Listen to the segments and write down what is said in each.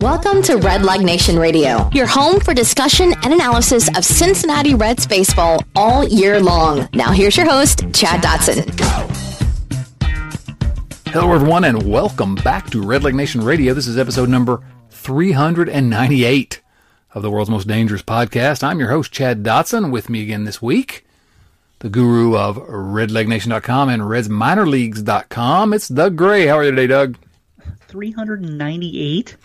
Welcome to Redleg Nation Radio, your home for discussion and analysis of Cincinnati Reds baseball all year long. Now, here's your host, Chad Dotson. Hello, everyone, and welcome back to Redleg Nation Radio. This is episode number 398 of the world's most dangerous podcast. I'm your host, Chad Dotson. With me again this week, the guru of RedlegNation.com and RedsMinorLeagues.com. It's Doug Gray. How are you today, Doug? 398.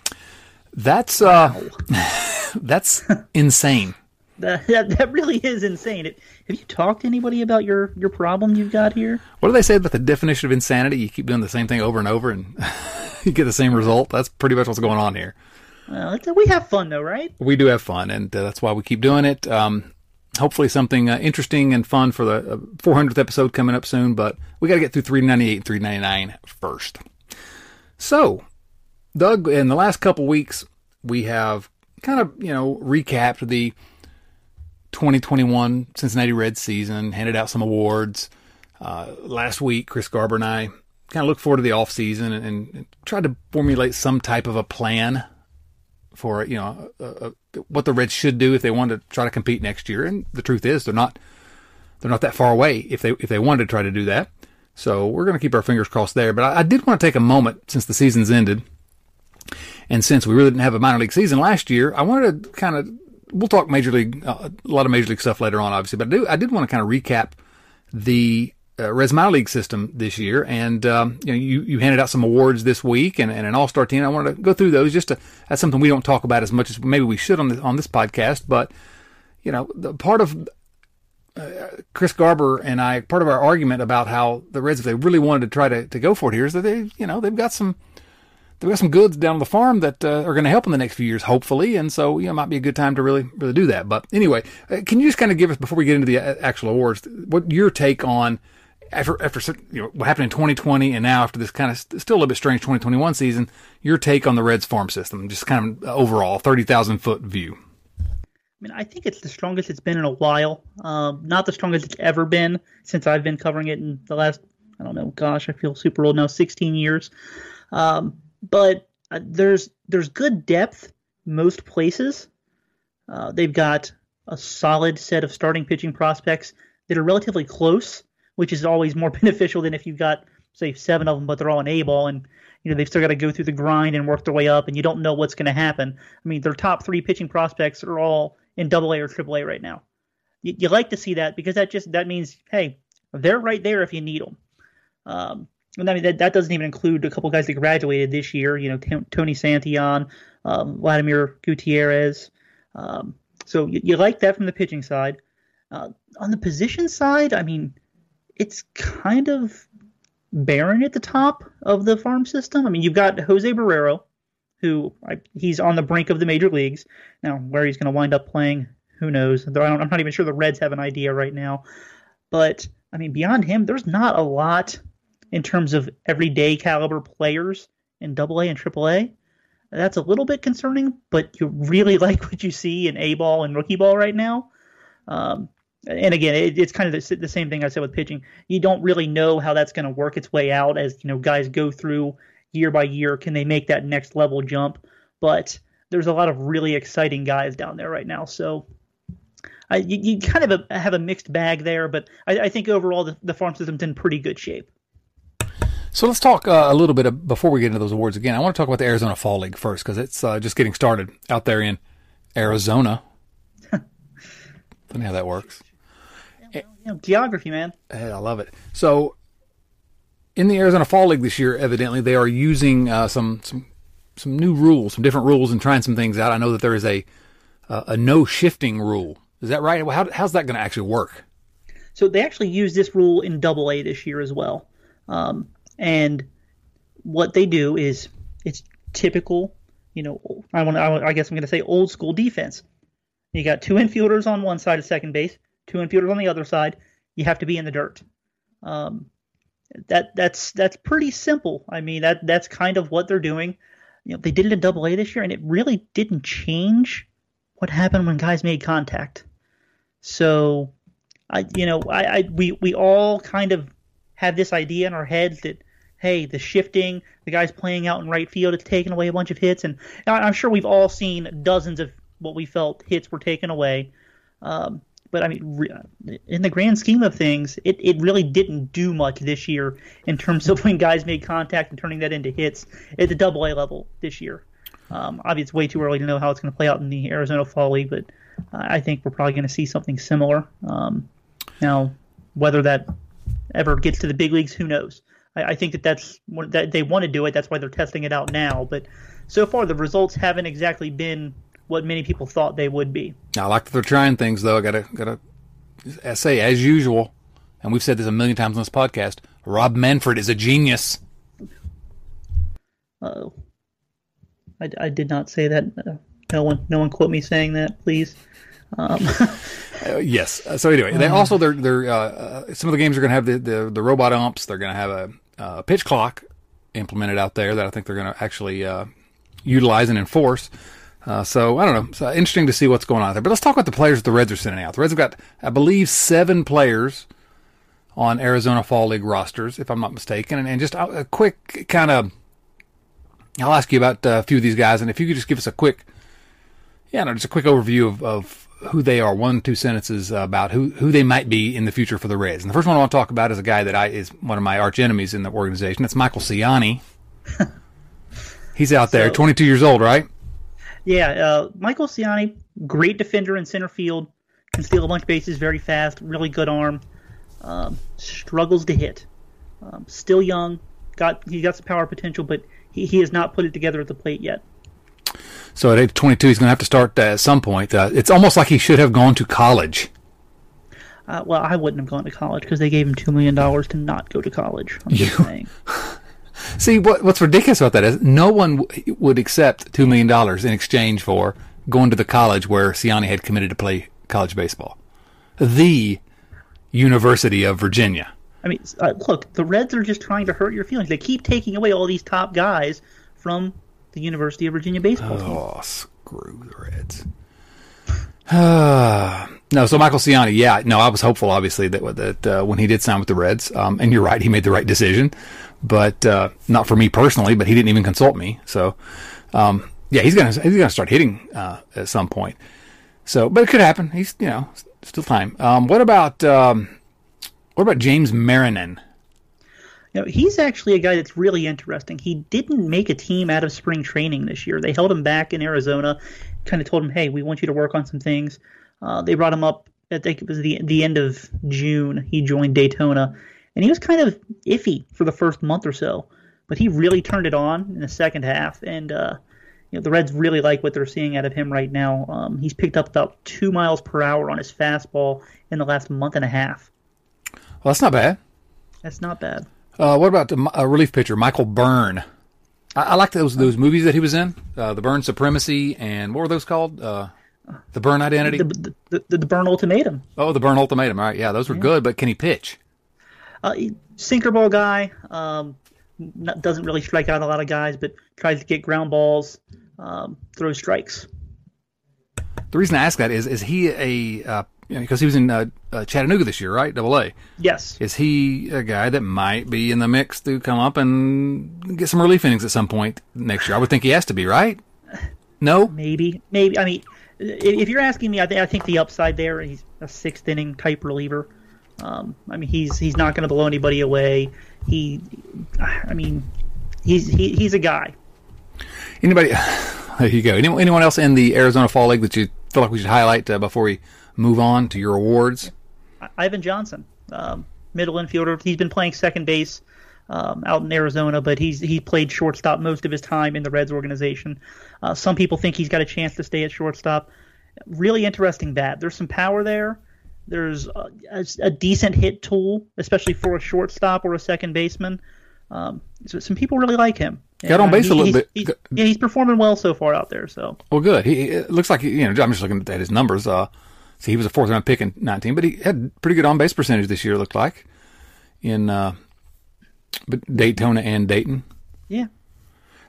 That's uh, that's insane. That, that, that really is insane. It, have you talked to anybody about your your problem you've got here? What do they say about the definition of insanity? You keep doing the same thing over and over, and you get the same result. That's pretty much what's going on here. Well, we have fun though, right? We do have fun, and uh, that's why we keep doing it. Um, hopefully, something uh, interesting and fun for the uh, 400th episode coming up soon. But we got to get through 398 and 399 first. So, Doug, in the last couple weeks, we have kind of, you know, recapped the 2021 Cincinnati Reds season, handed out some awards. Uh, last week, Chris Garber and I kind of looked forward to the off season and, and, tried to formulate some type of a plan for, you know, what the Reds should do if they wanted to try to compete next year. And the truth is, they're not they're not that far away if they if they wanted to try to do that. So we're going to keep our fingers crossed there. But I, I did want to take a moment since the season's ended and since we really didn't have a minor league season last year, I wanted to kind of we'll talk major league uh, a lot of major league stuff later on, obviously. But I do I did want to kind of recap the uh, Reds minor league system this year, and um, you know you, you handed out some awards this week and, and an all star team. I wanted to go through those just to that's something we don't talk about as much as maybe we should on this on this podcast. But you know, the part of uh, Chris Garber and I, part of our argument about how the Reds, if they really wanted to try to, to go for it here, is that they, you know, they've got some they've got some goods down on the farm that uh, are going to help in the next few years, hopefully. And so, you know, it might be a good time to really, really do that. But anyway, uh, can you just kind of give us, before we get into the uh, actual awards, what your take on after, after, you know, what happened in 2020 and now after this kind of still a little bit strange 2021 season, your take on the Reds farm system, just kind of overall 30,000 foot view? I mean, I think it's the strongest it's been in a while. Um, not the strongest it's ever been since I've been covering it in the last, I don't know, gosh, I feel super old now, 16 years. Um, but uh, there's there's good depth most places. Uh, they've got a solid set of starting pitching prospects that are relatively close, which is always more beneficial than if you've got say seven of them, but they're all in A ball and you know they've still got to go through the grind and work their way up, and you don't know what's going to happen. I mean, their top three pitching prospects are all in Double A or Triple A right now. You, you, like to see that because that just that means hey, they're right there if you need them. Um, and I mean that, that doesn't even include a couple guys that graduated this year. You know, T- Tony Santillan, um, Vladimir Gutierrez. Um, so you, you, like that from the pitching side. Uh, on the position side, I mean, it's kind of barren at the top of the farm system. I mean, you've got Jose Barrero, who I, he's on the brink of the major leagues now. Where he's going to wind up playing, who knows? I'm not even sure the Reds have an idea right now. But I mean, beyond him, there's not a lot in terms of everyday caliber players in Double A and Triple A. That's a little bit concerning, but you really like what you see in A ball and rookie ball right now. Um, and again, it, it's kind of the, the, same thing I said with pitching. You don't really know how that's going to work its way out as you know guys go through year by year. Can they make that next level jump? But there's a lot of really exciting guys down there right now. So uh, you, you, kind of a, have a mixed bag there, but I, I think overall the, the farm system's in pretty good shape. So let's talk uh, a little bit of, before we get into those awards again. I want to talk about the Arizona Fall League first because it's uh, just getting started out there in Arizona. Funny how that works. Yeah, well, geography, man. Hey, I love it. So in the Arizona Fall League this year, evidently they are using uh, some some some new rules, some different rules, and trying some things out. I know that there is a a no shifting rule. Is that right? How, how's that going to actually work? So they actually use this rule in Double A this year as well. Um, and what they do is it's typical you know, I want I guess I'm going to say old school defense. You got two infielders on one side of second base, two infielders on the other side. You have to be in the dirt. Um, that that's that's pretty simple. I mean that that's kind of what they're doing. You know, they did it in Double A this year, and it really didn't change what happened when guys made contact. So, I you know I, I we we all kind of have this idea in our heads that hey, the shifting, the guys playing out in right field, it's taken away a bunch of hits, and I'm sure we've all seen dozens of what we felt hits were taken away. Um, but I mean, in the grand scheme of things, it, it really didn't do much this year in terms of when guys made contact and turning that into hits at the Double A level this year. Um, obviously, it's way too early to know how it's going to play out in the Arizona Fall League, but I think we're probably going to see something similar. Um, now, whether that ever gets to the big leagues, who knows? I, I think that that's that they want to do it. That's why they're testing it out now. But so far, the results haven't exactly been what many people thought they would be. I like that they're trying things, though. I gotta gotta say, as usual, and we've said this a million times on this podcast. Rob Manfred is a genius. Oh, I, I did not say that. Uh, no one, no one quote me saying that, please. Um. uh, yes. So anyway, they also they're they're uh, uh some of the games are going to have the, the, the robot umps. They're going to have a, a, pitch clock implemented out there that I think they're going to actually uh, utilize and enforce. Uh, so I don't know. It's uh, interesting to see what's going on there. But let's talk about the players the Reds are sending out. The Reds have got, I believe, seven players on Arizona Fall League rosters, if I'm not mistaken. And, and just a, a quick kind of, I'll ask you about uh, a few of these guys, and if you could just give us a quick, yeah, no, just a quick overview of, of who they are, one two sentences about who who they might be in the future for the Reds. And the first one I want to talk about is a guy that I is one of my arch enemies in the organization. It's Michael Siani. He's out there, so, 22 years old, right? Yeah, uh, Michael Siani, great defender in center field, can steal a bunch of bases very fast, really good arm. Um, struggles to hit. Um, still young, got he got some power potential, but he, he has not put it together at the plate yet. So at age 22, he's going to have to start uh, at some point. Uh, it's almost like he should have gone to college. Uh, well, I wouldn't have gone to college because they gave him two million dollars to not go to college. I'm just you, saying. See, what, what's ridiculous about that is no one w- would accept $2 million in exchange for going to the college where Siani had committed to play college baseball. The University of Virginia. I mean, uh, look, the Reds are just trying to hurt your feelings. They keep taking away all these top guys from the University of Virginia baseball team. Oh, screw the Reds. no, so Michael Siani, yeah, no, I was hopeful, obviously, that that uh, when he did sign with the Reds, um, and you're right, he made the right decision but uh, not for me personally. But he didn't even consult me. So, um, yeah, he's gonna he's gonna start hitting uh, at some point. So, but it could happen. He's you know still time. Um, what about um, what about James Marinan? You know, he's actually a guy that's really interesting. He didn't make a team out of spring training this year. They held him back in Arizona, kind of told him, "Hey, we want you to work on some things." Uh, they brought him up. I think it was the the end of June. He joined Daytona, and he was kind of iffy for the first month or so, but he really turned it on in the second half, and uh, you know the Reds really like what they're seeing out of him right now. Um, he's picked up about two miles per hour on his fastball in the last month and a half. Well, that's not bad. That's not bad. Uh, what about the uh, relief pitcher Michael Byrne? I, I like those those movies that he was in, uh, the Bourne Supremacy, and what were those called? Uh, the Bourne Identity, the, the, the, the Bourne Ultimatum. Oh, the Bourne Ultimatum. All right, yeah, those were yeah. good. But can he pitch? Uh, sinker ball guy. Um, not, doesn't really strike out a lot of guys, but tries to get ground balls, um, throws strikes. The reason I ask that is, is he a know, because he was in uh, uh, Chattanooga this year, right? Double A. Yes. Is he a guy that might be in the mix to come up and get some relief innings at some point next year? I would think he has to be, right? No. Maybe, maybe. I mean, if you're asking me, I, th- I think the upside there, he's a sixth inning type reliever. Um, I mean, he's he's not going to blow anybody away. He, I mean, he's he, he's a guy. Anybody? There you go. Anyone, anyone else in the Arizona Fall League that you feel like we should highlight uh, before we move on to your awards? Ivan Johnson, um, middle infielder. He's been playing second base um, out in Arizona, but he's he played shortstop most of his time in the Reds organization. Uh, some people think he's got a chance to stay at shortstop. Really interesting bat. There's some power there. There's a, a, a, decent hit tool, especially for a shortstop or a second baseman. Um, so some people really like him. Got on And, base he- a little he's- bit. he's- yeah, he's performing well so far out there. So Well, good. He it looks like you know. I'm just looking at his numbers. Uh, see, he was a fourth round pick in 19, but he had pretty good on base percentage this year. Looked like in uh, but Daytona and Dayton. yeah,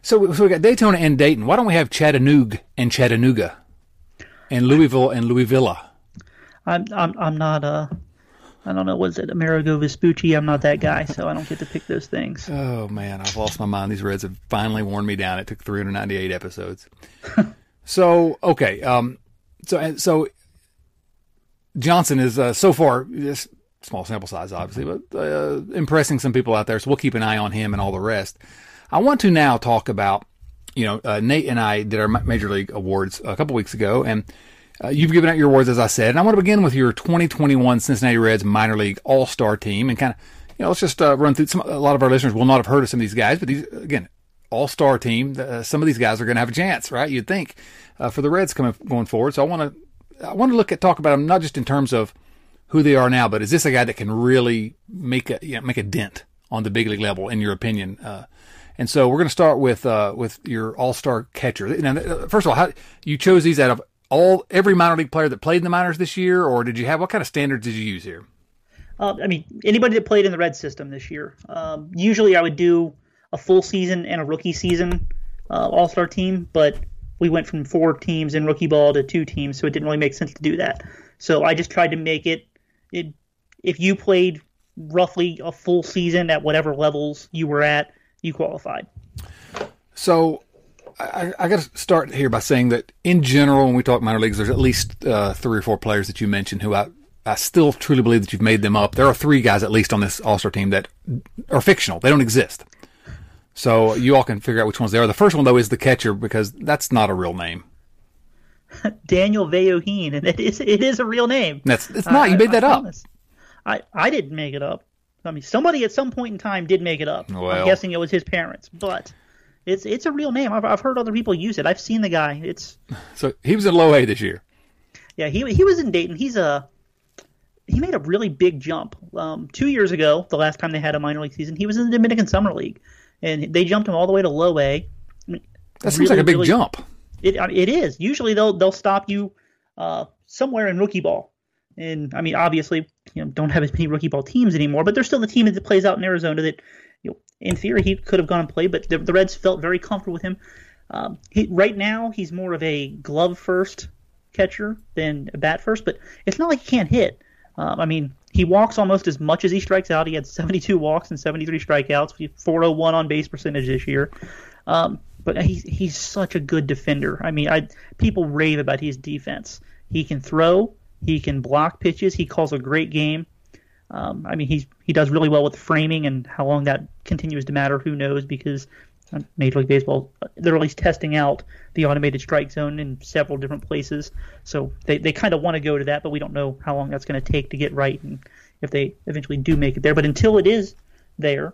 So, so we got Daytona and Dayton. Why don't we have Chattanooga and Chattanooga, and Louisville and Louisville? I'm I'm I'm not uh I don't know what's it Amerigo Vespucci. I'm not that guy, so I don't get to pick those things. Oh man, I've lost my mind. These Reds have finally worn me down. It took 398 episodes. so okay, um, so and so Johnson is uh, so far just small sample size, obviously, but uh, impressing some people out there. So we'll keep an eye on him and all the rest. I want to now talk about, you know, uh, Nate and I did our major league awards a couple weeks ago, and uh, you've given out your awards as I said, and I want to begin with your 2021 Cincinnati Reds minor league All Star team, and kind of, you know, let's just uh, run through. Some a lot of our listeners will not have heard of some of these guys, but these again, All Star team. Uh, some of these guys are going to have a chance, right? You'd think uh, for the Reds coming going forward. So I want to, I want to look at talk about them not just in terms of who they are now, but is this a guy that can really make a you know, make a dent on the big league level, in your opinion? Uh, and so we're going to start with uh, with your All Star catcher. Now, uh, first of all, how you chose these out of all every minor league player that played in the minors this year, or did you have what kind of standards did you use here? Uh, I mean, anybody that played in the Red system this year. Um, usually, I would do a full season and a rookie season uh, All Star team, but we went from four teams in rookie ball to two teams, so it didn't really make sense to do that. So I just tried to make it. It if you played roughly a full season at whatever levels you were at, you qualified. So I, I got to start here by saying that in general, when we talk minor leagues, there's at least uh, three or four players that you mentioned who I, I still truly believe that you've made them up. There are three guys at least on this All Star team that are fictional; they don't exist. So you all can figure out which ones they are. The first one though is the catcher because that's not a real name. Daniel Vellojin, and it is it is a real name. That's it's not. You I- made that I up. I I didn't make it up. I mean, somebody at some point in time did make it up. Well. I'm guessing it was his parents, but it's it's a real name. I've I've heard other people use it. I've seen the guy. It's So he was in low A this year. yeah. He he was in Dayton. He's a he made a really big jump. Um, two years ago, the last time they had a minor league season, he was in the Dominican Summer League, and they jumped him all the way to low A. That seems really, like a big really- jump. It it is. Usually they'll they'll stop you uh, somewhere in rookie ball. And I mean, obviously, you know, don't have as many rookie ball teams anymore, but there's still the team that plays out in Arizona that, you know, in theory he could have gone and played, but the, the Reds felt very comfortable with him. Um, he, right now, he's more of a glove first catcher than a bat first, but it's not like he can't hit. Um, I mean, he walks almost as much as he strikes out. He had 72 walks and 73 strikeouts, 401 on base percentage this year. Um, but he's he's such a good defender. I mean, I people rave about his defense. He can throw, he can block pitches, he calls a great game. Um, I mean, he's he does really well with framing, and how long that continues to matter, who knows? Because Major League Baseball, they're at least testing out the automated strike zone in several different places. So they, they kind of want to go to that, but we don't know how long that's going to take to get right, and if they eventually do make it there. But until it is there,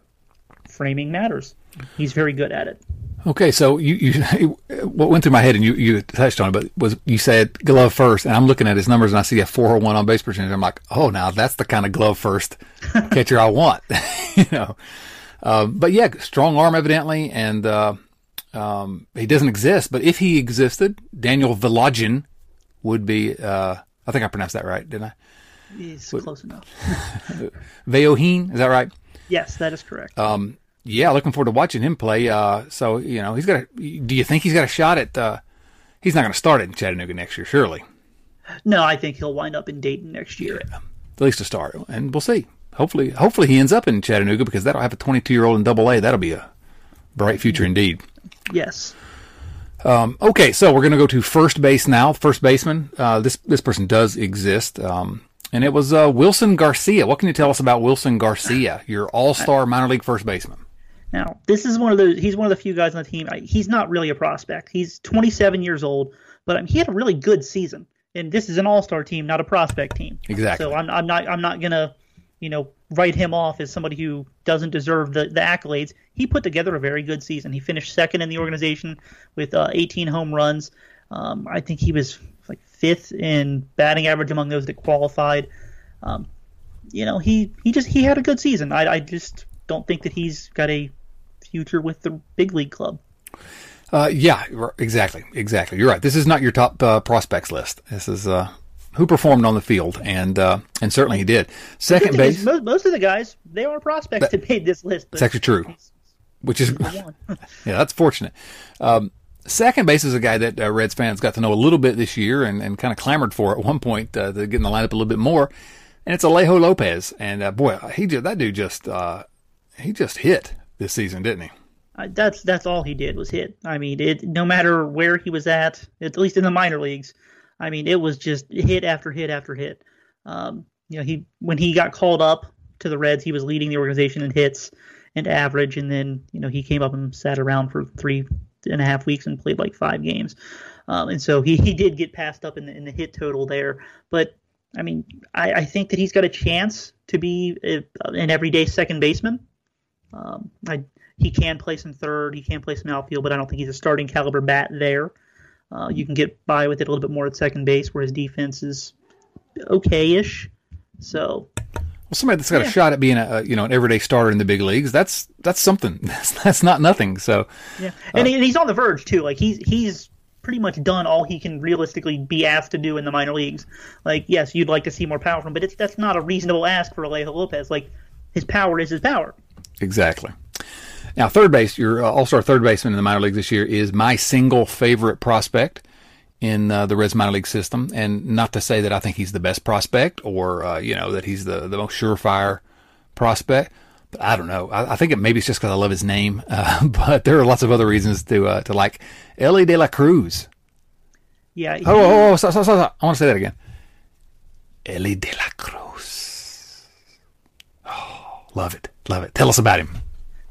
framing matters. He's very good at it. Okay, so you, you what went through my head, and you, you touched on it, but was you said glove first, and I'm looking at his numbers, and I see a 401 on base percentage. I'm like, oh, now that's the kind of glove first catcher I want, you know. Uh, but yeah, strong arm evidently, and uh, um, he doesn't exist. But if he existed, Daniel Vellojin would be. Uh, I think I pronounced that right, didn't I? He's close enough. Vellojin, is that right? Yes, that is correct. Um, yeah, looking forward to watching him play. Uh, so you know, he's got. A, do you think he's got a shot at? Uh, he's not going to start in Chattanooga next year, surely. no, I think he'll wind up in Dayton next year. At least to start, and we'll see. Hopefully, hopefully he ends up in Chattanooga because that'll have a 22 year old in Double A. That'll be a bright future indeed. Yes. Um, okay, so we're going to go to first base now. First baseman. Uh, this this person does exist, um, and it was uh, Wilson Garcia. What can you tell us about Wilson Garcia, your All Star minor league first baseman? Now, this is one of the he's one of the few guys on the team. I, he's not really a prospect. He's 27 years old, but um, he had a really good season. And this is an all-star team, not a prospect team. Exactly. So I'm, I'm not I'm not gonna, you know, write him off as somebody who doesn't deserve the, the accolades. He put together a very good season. He finished second in the organization with uh, 18 home runs. Um, I think he was like fifth in batting average among those that qualified. Um, you know, he, he just he had a good season. I, I just don't think that he's got a future with the big league club. Uh, yeah, exactly, exactly. You're right. This is not your top uh, prospects list. This is uh, who performed on the field, and uh, and certainly he did. Second base. Most, most, of the guys they are prospects that, made this list. But actually true. Which is yeah, that's fortunate. Um, second base is a guy that uh, Reds fans got to know a little bit this year, and, and kind of clamored for at one point uh, to get in the lineup a little bit more. And it's Alejo Lopez, and uh, boy, he just, that dude just uh, he just hit this season, didn't he? Uh, that's that's all he did was hit. I mean, it no matter where he was at, at least in the minor leagues. I mean, it was just hit after hit after hit. Um, you know, he when he got called up to the Reds, he was leading the organization in hits and average, and then you know he came up and sat around for three and a half weeks and played like five games, um, and so he, he did get passed up in the in the hit total there. But I mean, I, I think that he's got a chance to be an everyday second baseman. Um, I he can play some third, he can play some outfield, but I don't think he's a starting caliber bat there. Uh, you can get by with it a little bit more at second base, where his defense is okay-ish. So, well, somebody that's got yeah. a shot at being a, you know an everyday starter in the big leagues, that's that's something. That's, that's not nothing. So, yeah, and, uh, and he's on the verge too. Like he's he's pretty much done all he can realistically be asked to do in the minor leagues. Like, yes, you'd like to see more power from him, but it's that's not a reasonable ask for Alejo Lopez. Like, his power is his power. Exactly. Now, third base, your uh, all-star third baseman in the minor leagues this year is my single favorite prospect in uh, the Reds minor league system. And not to say that I think he's the best prospect or, uh, you know, that he's the, the most surefire prospect. But I don't know. I, I think it maybe it's just because I love his name. Uh, but there are lots of other reasons to uh, to like Elly De La Cruz. Yeah. He, oh, oh, oh stop, stop, stop, I want to say that again. Elly De La Cruz. Oh, love it. Love it. Tell us about him.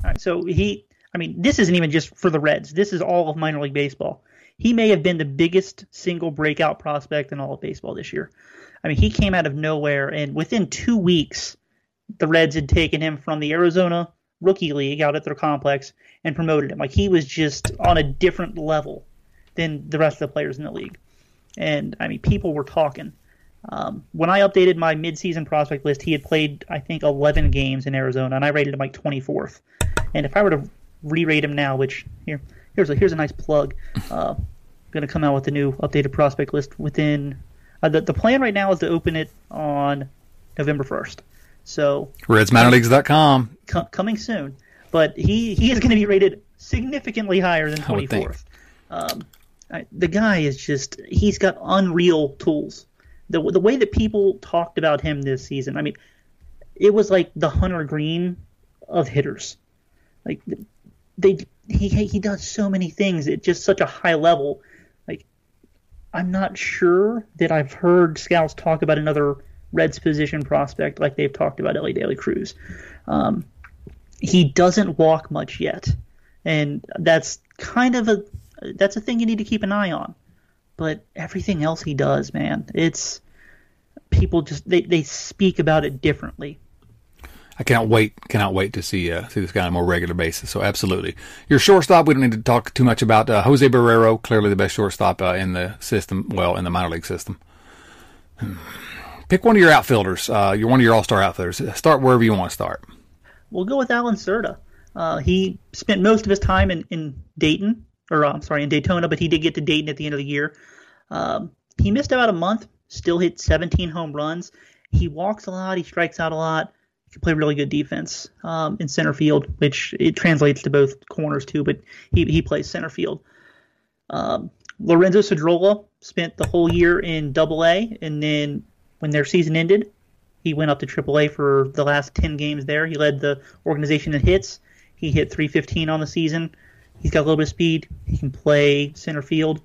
Right, so he, I mean, this isn't even just for the Reds. This is all of minor league baseball. He may have been the biggest single breakout prospect in all of baseball this year. I mean, he came out of nowhere, and within two weeks, the Reds had taken him from the Arizona Rookie League out at their complex and promoted him. Like he was just on a different level than the rest of the players in the league. And I mean, people were talking. Um, when I updated my midseason prospect list, he had played, I think, 11 games in Arizona, and I rated him like 24th. And if I were to re-rate him now, which here here's a here's a nice plug, uh, going to come out with a new updated prospect list within. Uh, the the plan right now is to open it on November 1st. So RedsMinorLeagues.com com, coming soon, but he he is going to be rated significantly higher than 24th. Um, the guy is just he's got unreal tools. The the way that people talked about him this season, I mean, it was like the Hunter Greene of hitters. Like they he he does so many things at just such a high level. Like I'm not sure that I've heard scouts talk about another Reds position prospect like they've talked about Elly De La Cruz. Um, he doesn't walk much yet, and that's kind of a that's a thing you need to keep an eye on. But everything else he does, man, it's people just they, they speak about it differently. I cannot wait, cannot wait to see uh, see this guy on a more regular basis. So absolutely, your shortstop. We don't need to talk too much about uh, Jose Barrero. Clearly the best shortstop uh, in the system. Well, in the minor league system. Hmm. Pick one of your outfielders. Uh, you're one of your all star outfielders. Start wherever you want to start. We'll go with Allan Cerda. Uh, he spent most of his time in, in Dayton, or I'm sorry, in Daytona, but he did get to Dayton at the end of the year. Um, he missed about a month. Still hit 17 home runs. He walks a lot. He strikes out a lot can play really good defense um, in center field, which it translates to both corners too. But he he plays center field. Um, Lorenzo Cedrola spent the whole year in Double A, and then when their season ended, he went up to Triple A for the last ten games. There, he led the organization in hits. He hit 315 on the season. He's got a little bit of speed. He can play center field.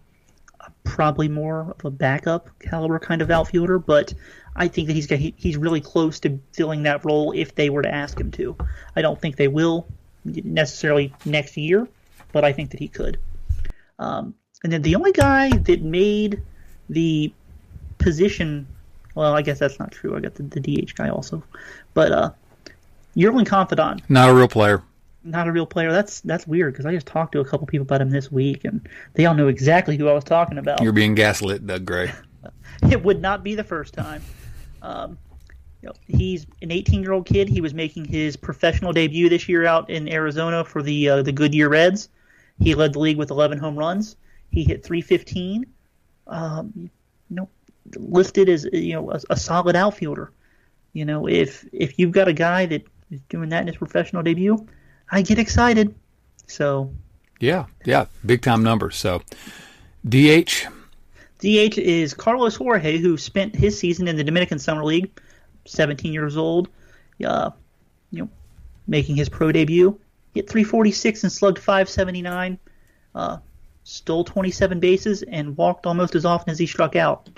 Probably more of a backup caliber kind of outfielder, but I think that he's got, he, he's really close to filling that role if they were to ask him to. I don't think they will necessarily next year, but I think that he could. Um, and then the only guy that made the position, well, I guess that's not true. I got the, the DH guy also, but uh, Yerlin Confidan, not a real player. Not a real player. That's that's weird because I just talked to a couple people about him this week, and they all know exactly who I was talking about. You're being gaslit, Doug Gray. It would not be the first time. Um, you know, he's an 18 year old kid. He was making his professional debut this year out in Arizona for the uh, the Goodyear Reds. He led the league with 11 home runs. He hit 315. Um, you know, listed as you know a, a solid outfielder. You know, if if you've got a guy that is doing that in his professional debut, I get excited. So. Yeah, yeah, big time numbers. So, DH. DH is Carlos Jorge, who spent his season in the Dominican Summer League, 17 years old, uh, you know, making his pro debut. Hit 346 and slugged 579. Uh, stole 27 bases and walked almost as often as he struck out.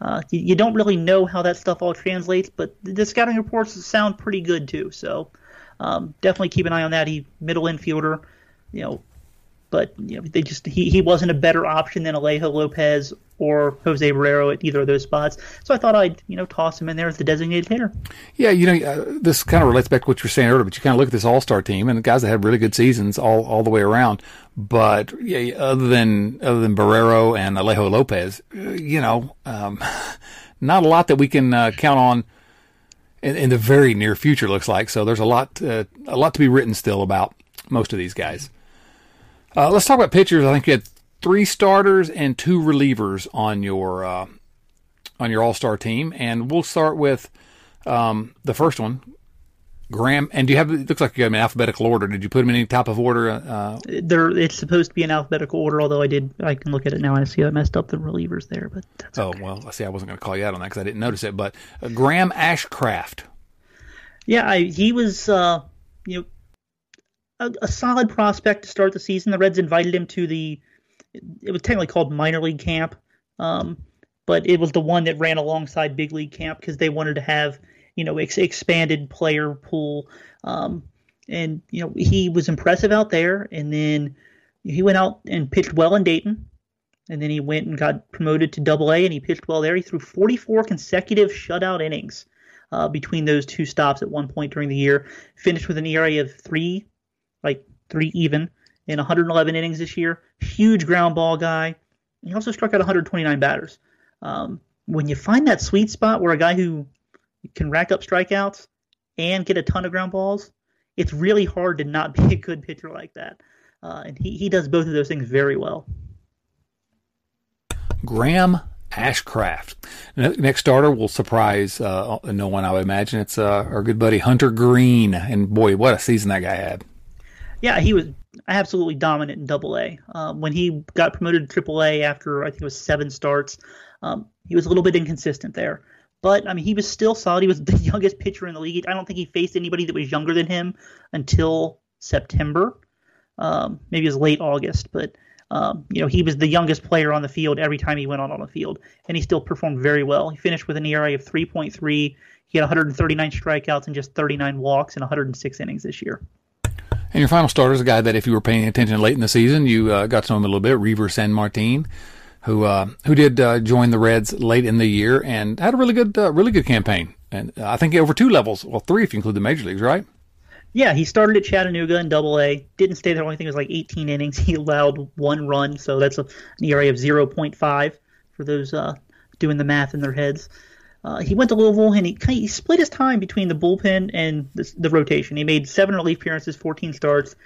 Uh, you, you, don't really know how that stuff all translates, but the scouting reports sound pretty good too. So um, definitely keep an eye on that. He middle infielder, you know, but you know, they just he, he wasn't a better option than Alejo Lopez or Jose Barrero at either of those spots. So I thought I'd you know toss him in there as the designated hitter. Yeah, you know uh, this kind of relates back to what you were saying earlier, but you kind of look at this All Star team and the guys that had really good seasons all all the way around. But yeah, other than other than Barrero and Alejo Lopez, uh, you know, um, not a lot that we can uh, count on. In, in, the very near future, looks like so. There's a lot, uh, a lot to be written still about most of these guys. Uh, let's talk about pitchers. I think you had three starters and two relievers on your uh, on your All Star team, and we'll start with um, the first one, Graham. And do you have? It looks like you have them in alphabetical order. Did you put them in any type of order? Uh, there, it's supposed to be in alphabetical order. Although I did, I can look at it now I see I messed up the relievers there. But that's oh okay. well, I see. I wasn't going to call you out on that because I didn't notice it. But uh, Graham Ashcraft. Yeah, I, he was. Uh, you know, a, a, solid prospect to start the season. The Reds invited him to the it was technically called minor league camp, um, but it was the one that ran alongside big league camp because they wanted to have you know ex- expanded player pool. Um, and you know he was impressive out there, and then he went out and pitched well in Dayton, and then he went and got promoted to Double A, and he pitched well there. He threw 44 consecutive shutout innings uh, between those two stops at one point during the year. Finished with an ERA of three like three even in 111 innings this year. Huge ground ball guy. He also struck out 129 batters. Um, when you find that sweet spot where a guy who can rack up strikeouts and get a ton of ground balls, it's really hard to not be a good pitcher like that. Uh, and he, he does both of those things very well. Graham Ashcraft. Next starter will surprise uh, no one, I would imagine. It's uh, our good buddy Hunter Greene. And boy, what a season that guy had yeah, he was absolutely dominant in Double A. Um, when he got promoted to Triple A after I think it was seven starts, um, he was a little bit inconsistent there. But I mean, he was still solid. He was the youngest pitcher in the league. I don't think he faced anybody that was younger than him until September, um, maybe it was late August. But um, you know, he was the youngest player on the field every time he went on on the field, and he still performed very well. He finished with an ERA of 3.3. He had 139 strikeouts and just 39 walks in 106 innings this year. And your final starter is a guy that, if you were paying attention late in the season, you uh, got to know him a little bit, Reiver Sanmartin, who uh, who did uh, join the Reds late in the year and had a really good uh, really good campaign. And I think over two levels, well, three if you include the major leagues, right? Yeah, he started at Chattanooga in Double A. Didn't stay there. Only thing was like 18 innings. He allowed one run, so that's a, an ERA of 0.5 for those uh, doing the math in their heads. Uh, he went to Louisville and he, he split his time between the bullpen and the, the, rotation. He made seven relief appearances, 14 starts,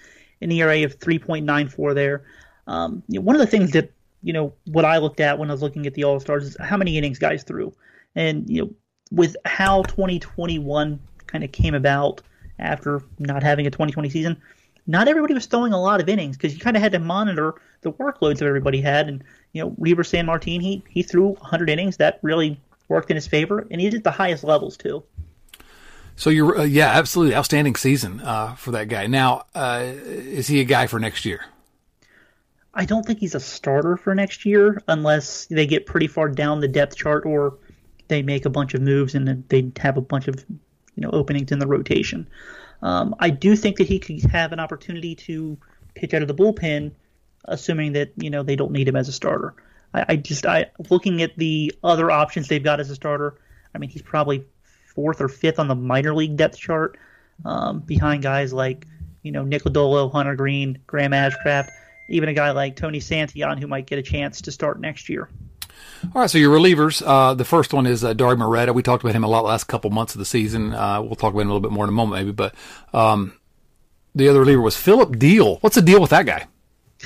an ERA of 3.94 there. Um, you know, one of the things that you know what I looked at when I was looking at the All Stars is how many innings guys threw, and you know with how 2021 kind of came about after not having a 2020 season, not everybody was throwing a lot of innings because you kind of had to monitor the workloads that everybody had. And you know, Reiver Sanmartin, he he threw 100 innings. That really worked in his favor, and he did the highest levels too. So you're uh, yeah, absolutely outstanding season uh, for that guy. Now, uh, is he a guy for next year? I don't think he's a starter for next year unless they get pretty far down the depth chart or they make a bunch of moves and they have a bunch of you know openings in the rotation. Um, I do think that he could have an opportunity to pitch out of the bullpen, assuming that you know they don't need him as a starter. I, I just I looking at the other options they've got as a starter. I mean, he's probably fourth or fifth on the minor league depth chart, um, behind guys like you know Nick Lodolo, Hunter Greene, Graham Ashcraft, even a guy like Tony Santillan who might get a chance to start next year. All right, so your relievers. Uh, the first one is uh, Dauri Moreta. We talked about him a lot last couple months of the season. Uh, we'll talk about him a little bit more in a moment, maybe. But um, the other reliever was Phillip Diehl. What's the deal with that guy?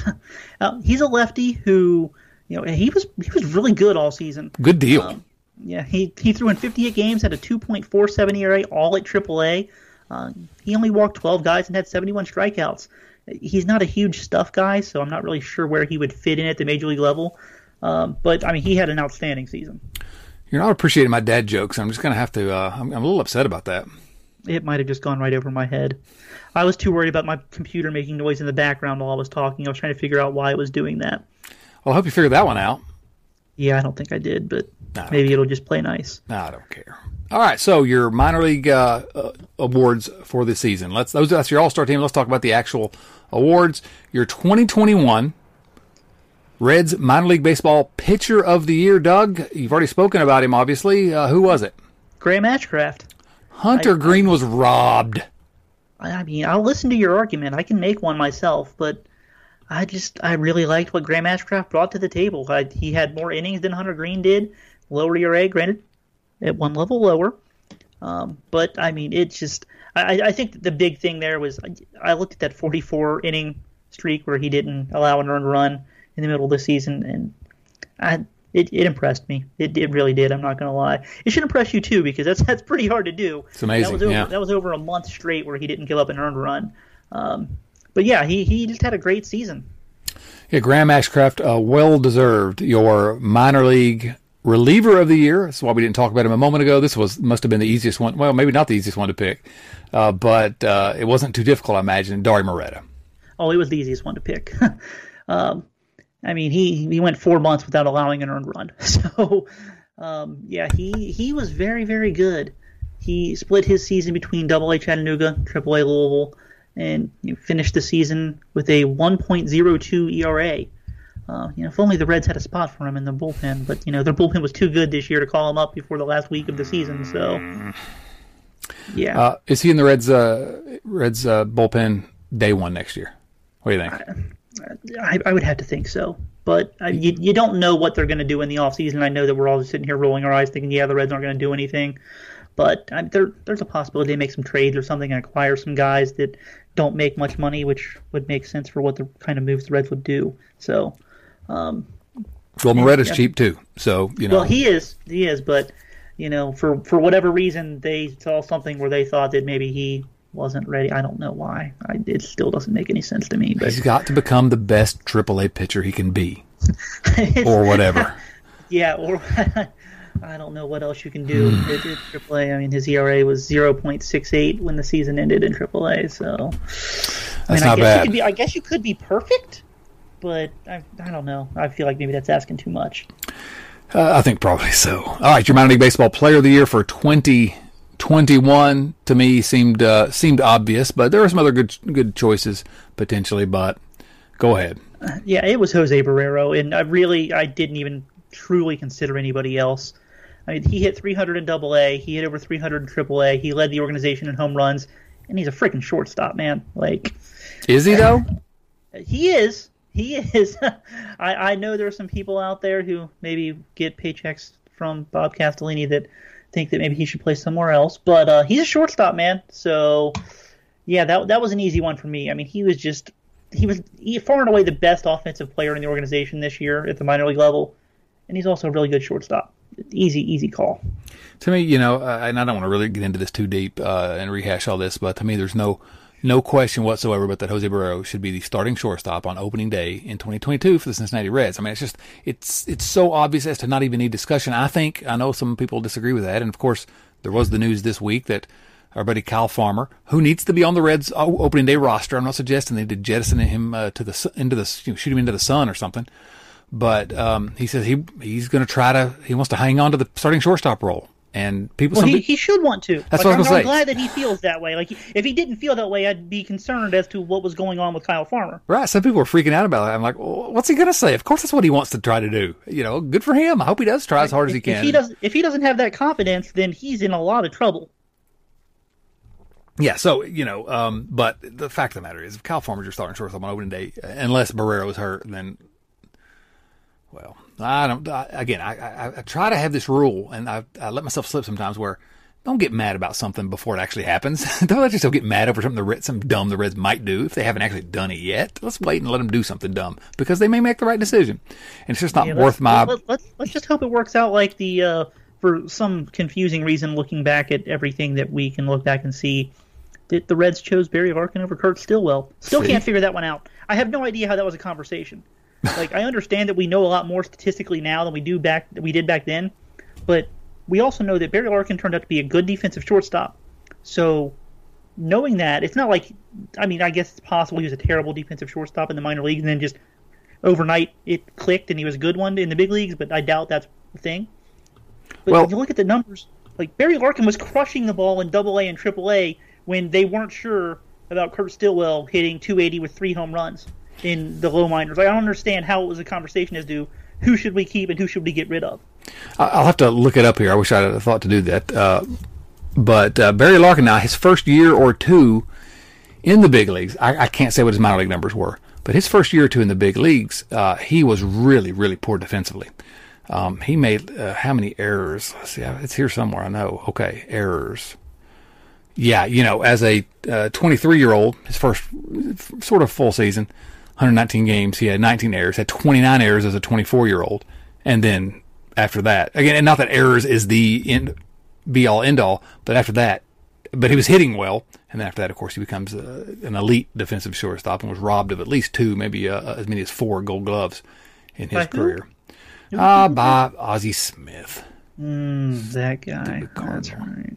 uh, he's a lefty who, you know, he was he was really good all season. Good deal. Um, yeah, he he threw in 58 games, had a 2.47 ERA, all at AAA. Uh, he only walked 12 guys and had 71 strikeouts. He's not a huge stuff guy, so I'm not really sure where he would fit in at the major league level. Um, but I mean, he had an outstanding season. You're not appreciating my dad jokes. I'm just going to have to. Uh, I'm, I'm, a little upset about that. It might have just gone right over my head. I was too worried about my computer making noise in the background while I was talking. I was trying to figure out why it was doing that. Well, I hope you figured that one out. Yeah, I don't think I did, but maybe it'll just play nice. I don't care. All right, so your minor league uh, uh, awards for the season. Let's those that's your All Star team. Let's talk about the actual awards. Your 2021 Reds minor league baseball pitcher of the year. Doug, you've already spoken about him. Obviously, uh, who was it? Graham Ashcraft. Hunter I, Greene I, was robbed. I mean, I'll listen to your argument. I can make one myself, but I just I really liked what Graham Ashcraft brought to the table. I, he had more innings than Hunter Greene did. Lower ERA, granted, at one level lower. Um, but I mean, it's just I, I think the big thing there was I, I looked at that 44 inning streak where he didn't allow an earned run in the middle of the season, and I it, it impressed me. It, it really did. I'm not going to lie. It should impress you too because that's that's pretty hard to do. It's amazing. That was over, yeah. that was over a month straight where he didn't give up an earned run. Um, but yeah, he he just had a great season. Yeah, Graham Ashcraft, uh, well deserved your minor league reliever of the year. That's why we didn't talk about him a moment ago. This was must have been the easiest one. Well, maybe not the easiest one to pick, uh, but uh, it wasn't too difficult. I imagine Dauri Moreta. Oh, it was the easiest one to pick. um, I mean, he he went four months without allowing an earned run. So, um, yeah, he he was very very good. He split his season between Double A Chattanooga, Triple A Louisville, and you know, finished the season with a 1.02 ERA. Uh, you know, if only the Reds had a spot for him in the bullpen, but you know their bullpen was too good this year to call him up before the last week of the season. So, yeah, uh, is he in the Reds uh, Reds uh, bullpen day one next year? What do you think? I, I would have to think so, but uh, you you don't know what they're going to do in the offseason. I know that we're all sitting here rolling our eyes, thinking, yeah, the Reds aren't going to do anything, but uh, there there's a possibility they make some trades or something and acquire some guys that don't make much money, which would make sense for what the kind of moves the Reds would do. So um, well, Moreta's yeah. cheap too, so you know. Well, he is, he is, but you know, for for whatever reason, they saw something where they thought that maybe he wasn't ready. I don't know why. I, it still doesn't make any sense to me. But he's got to become the best AAA pitcher he can be, or whatever. yeah, or I don't know what else you can do at AAA. I mean, his ERA was zero point six eight when the season ended in AAA. So that's I mean, not I guess bad. You could be, I guess you could be perfect but I, I don't know. I feel like maybe that's asking too much. Uh, I think probably so. All right, your minor league baseball player of the year for 2021 to me seemed uh, seemed obvious, but there were some other good good choices potentially. But go ahead. Yeah, it was Jose Barrero, and I really I didn't even truly consider anybody else. I mean, he hit 300 in Double A, he hit over 300 in Triple A, he led the organization in home runs, and he's a freaking shortstop, man. Like, is he though? He is he is. I, I know there are some people out there who maybe get paychecks from Bob Castellini that think that maybe he should play somewhere else, but uh, he's a shortstop, man. So yeah, that that was an easy one for me. I mean, he was just he was he, far and away the best offensive player in the organization this year at the minor league level, and he's also a really good shortstop. Easy, easy call. To me, you know, uh, and I don't want to really get into this too deep uh, and rehash all this, but to me, there's no no question whatsoever but that Jose Barrero should be the starting shortstop on opening day in 2022 for the Cincinnati Reds. I mean, it's just it's it's so obvious as to not even need discussion. I think I know some people disagree with that, and of course there was the news this week that our buddy Kyle Farmer, who needs to be on the Reds opening day roster. I'm not suggesting they did jettison him uh, to the into the you know, shoot him into the sun or something, but um, he says he he's going to try to he wants to hang on to the starting shortstop role. And people, well, he, he should want to. That's like, what I'm, I'm glad that he feels that way. Like, if he didn't feel that way, I'd be concerned as to what was going on with Kyle Farmer. Right. Some people were freaking out about it. I'm like, well, what's he going to say? Of course, that's what he wants to try to do. You know, good for him. I hope he does try as hard if, as he can. If he does, if he doesn't have that confidence, then he's in a lot of trouble. Yeah, so you know, um, but the fact of the matter is, if Kyle Farmer's your starting shortstop on opening day, unless Barrero is hurt, then well, I don't. I, again, I, I, I try to have this rule, and I, I let myself slip sometimes where don't get mad about something before it actually happens. don't let yourself get mad over something the Reds, some dumb the Reds might do if they haven't actually done it yet. Let's wait and let them do something dumb because they may make the right decision, and it's just not Yeah, worth let's, my. Let, let's let's just hope it works out like the uh, for some confusing reason. Looking back at everything that we can look back and see, that the Reds chose Barry Larkin over Kurt Stillwell. Still See? can't figure that one out. I have no idea how that was a conversation. Like I understand that we know a lot more statistically now than we do back we did back then, but we also know that Barry Larkin turned out to be a good defensive shortstop. So knowing that, it's not like I mean, I guess it's possible he was a terrible defensive shortstop in the minor leagues and then just overnight it clicked and he was a good one in the big leagues, but I doubt that's the thing. But Well- if you look at the numbers, like Barry Larkin was crushing the ball in Double A and Triple A when they weren't sure about Kurt Stillwell hitting 280 with three home runs in the low minors. I don't understand how it was a conversation as to who should we keep and who should we get rid of. I- I'll have to look it up here. I wish I'd thought to do that. Uh, but uh, Barry Larkin now, his first year or two in the big leagues, I, I can't say what his minor league numbers were, but his first year or two in the big leagues, uh, he was really, really poor defensively. Um, he made uh, how many errors? Let's see, it's here somewhere. I know. Okay, errors. Yeah, you know, as a 23 year old, his first f- sort of full season, 119 games, he had 19 errors, had 29 errors as a 24 year old. And then after that, again, and not that errors is the end, be all end all, but after that, but he was hitting well. And then after that, of course, he becomes uh, an elite defensive shortstop and was robbed of at least two, maybe uh, as many as four gold gloves in his By career. Ah, by Ozzie Smith. That guy. That's right.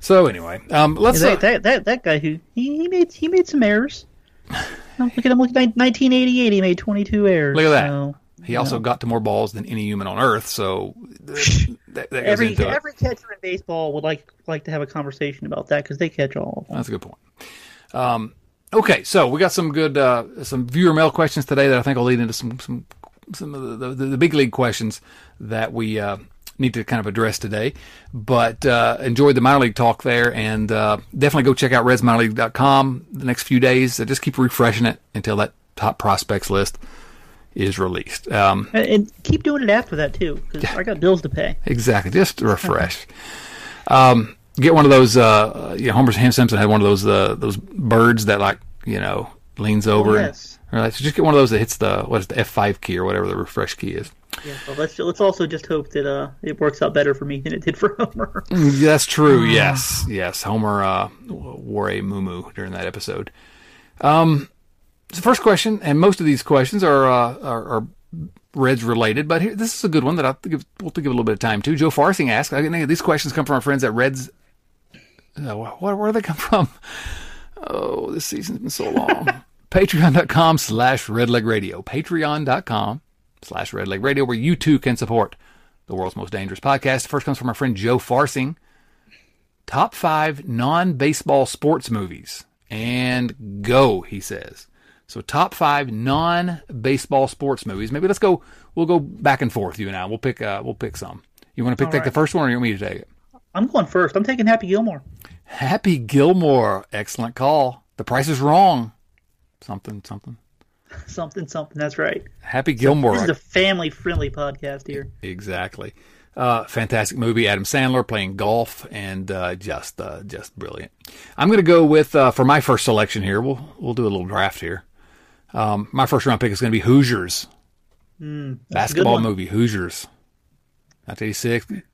So anyway, um, let's. that, Uh, that, that, that guy who he, he made he made some errors. Look at him! Look at 1988. He made 22 errors. Look at that. So, he also got to more balls than any human on earth, so that, that goes every into it. every catcher in baseball would like like to have a conversation about that because they catch all of them. That's a good point. Um, okay, so we got some good uh, some viewer mail questions today that I think will lead into some some some of the, the, the big league questions that we uh, need to kind of address today. But uh, enjoyed the minor league talk there, and uh, definitely go check out RedsMinorLeague.com the next few days. Uh, just keep refreshing it until that top prospects list is released. Um, And, and keep doing it after that too, because I got bills to pay. Exactly, just refresh. um, get one of those. Uh, you know, Homer Simpson had one of those uh, those birds that like you know leans over. and- yes. or like, so just get one of those that hits the what is the F five key or whatever the refresh key is. Yeah, but let's let's also just hope that uh it works out better for me than it did for Homer. Mm, That's true. Yes, yes. Homer uh, wore a moo during that episode. Um, the first question, and most of these questions are uh, are, are Reds related, but here, this is a good one that I think we'll to give a little bit of time to. Joe Farsing asked. I think these questions come from our friends at Reds. Uh, where, where do they come from? Oh, this season's been so long. Patreon.com slash Redleg Radio. Patreon.com slash Red Redleg Radio, where you too can support the world's most dangerous podcast. First comes from our friend Joe Farsing. Top five non baseball sports movies. And go, he says. So top five non baseball sports movies. Maybe let's go we'll go back and forth, you and I. We'll pick uh we'll pick some. You want to pick take the first one or you want me to take it? I'm going first. I'm taking Happy Gilmore. Happy Gilmore. Excellent call. The price is wrong. Something, something. Something, something. That's right. Happy Gilmore. This is a family-friendly podcast here. Exactly. Uh, fantastic movie. Adam Sandler playing golf and uh, just uh, just brilliant. I'm going to go with uh, for my first selection here. We'll we'll do a little draft here. Um, my first round pick is going to be Hoosiers. Basketball movie Hoosiers. 1986.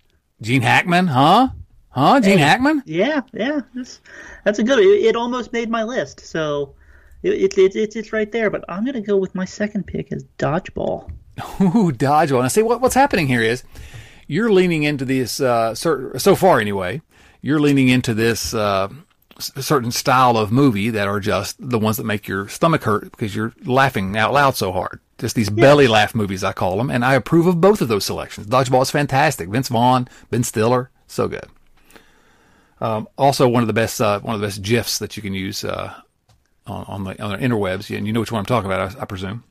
Gene Hackman, huh? Huh? Gene Hackman? Yeah, yeah. That's that's a good. It, it almost made my list, so it, it, it, it's it's right there. But I'm gonna go with my second pick as dodgeball. Ooh, dodgeball. Now, see what, what's happening here is you're leaning into this uh, cer- so far anyway. You're leaning into this uh, certain style of movie that are just the ones that make your stomach hurt because you're laughing out loud so hard. Just these belly laugh movies, I call them, and I approve of both of those selections. Dodgeball is fantastic. Vince Vaughn, Ben Stiller, so good. Um, also, one of the best uh, one of the best gifs that you can use uh, on, on the on the interwebs, and you know which one I'm talking about, I, I presume.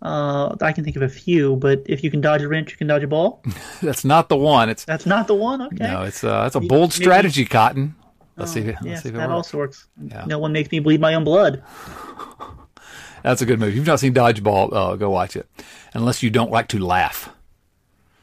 Uh, I can think of a few, but if you can dodge a wrench, you can dodge a ball. That's not the one. It's That's not the one. Okay. No, it's uh, it's a bold maybe- strategy, Cotton. Let's see if let's see if it that works. also works. Yeah. No one makes me bleed my own blood. That's a good movie. If you've not seen Dodgeball, uh, go watch it. Unless you don't like to laugh.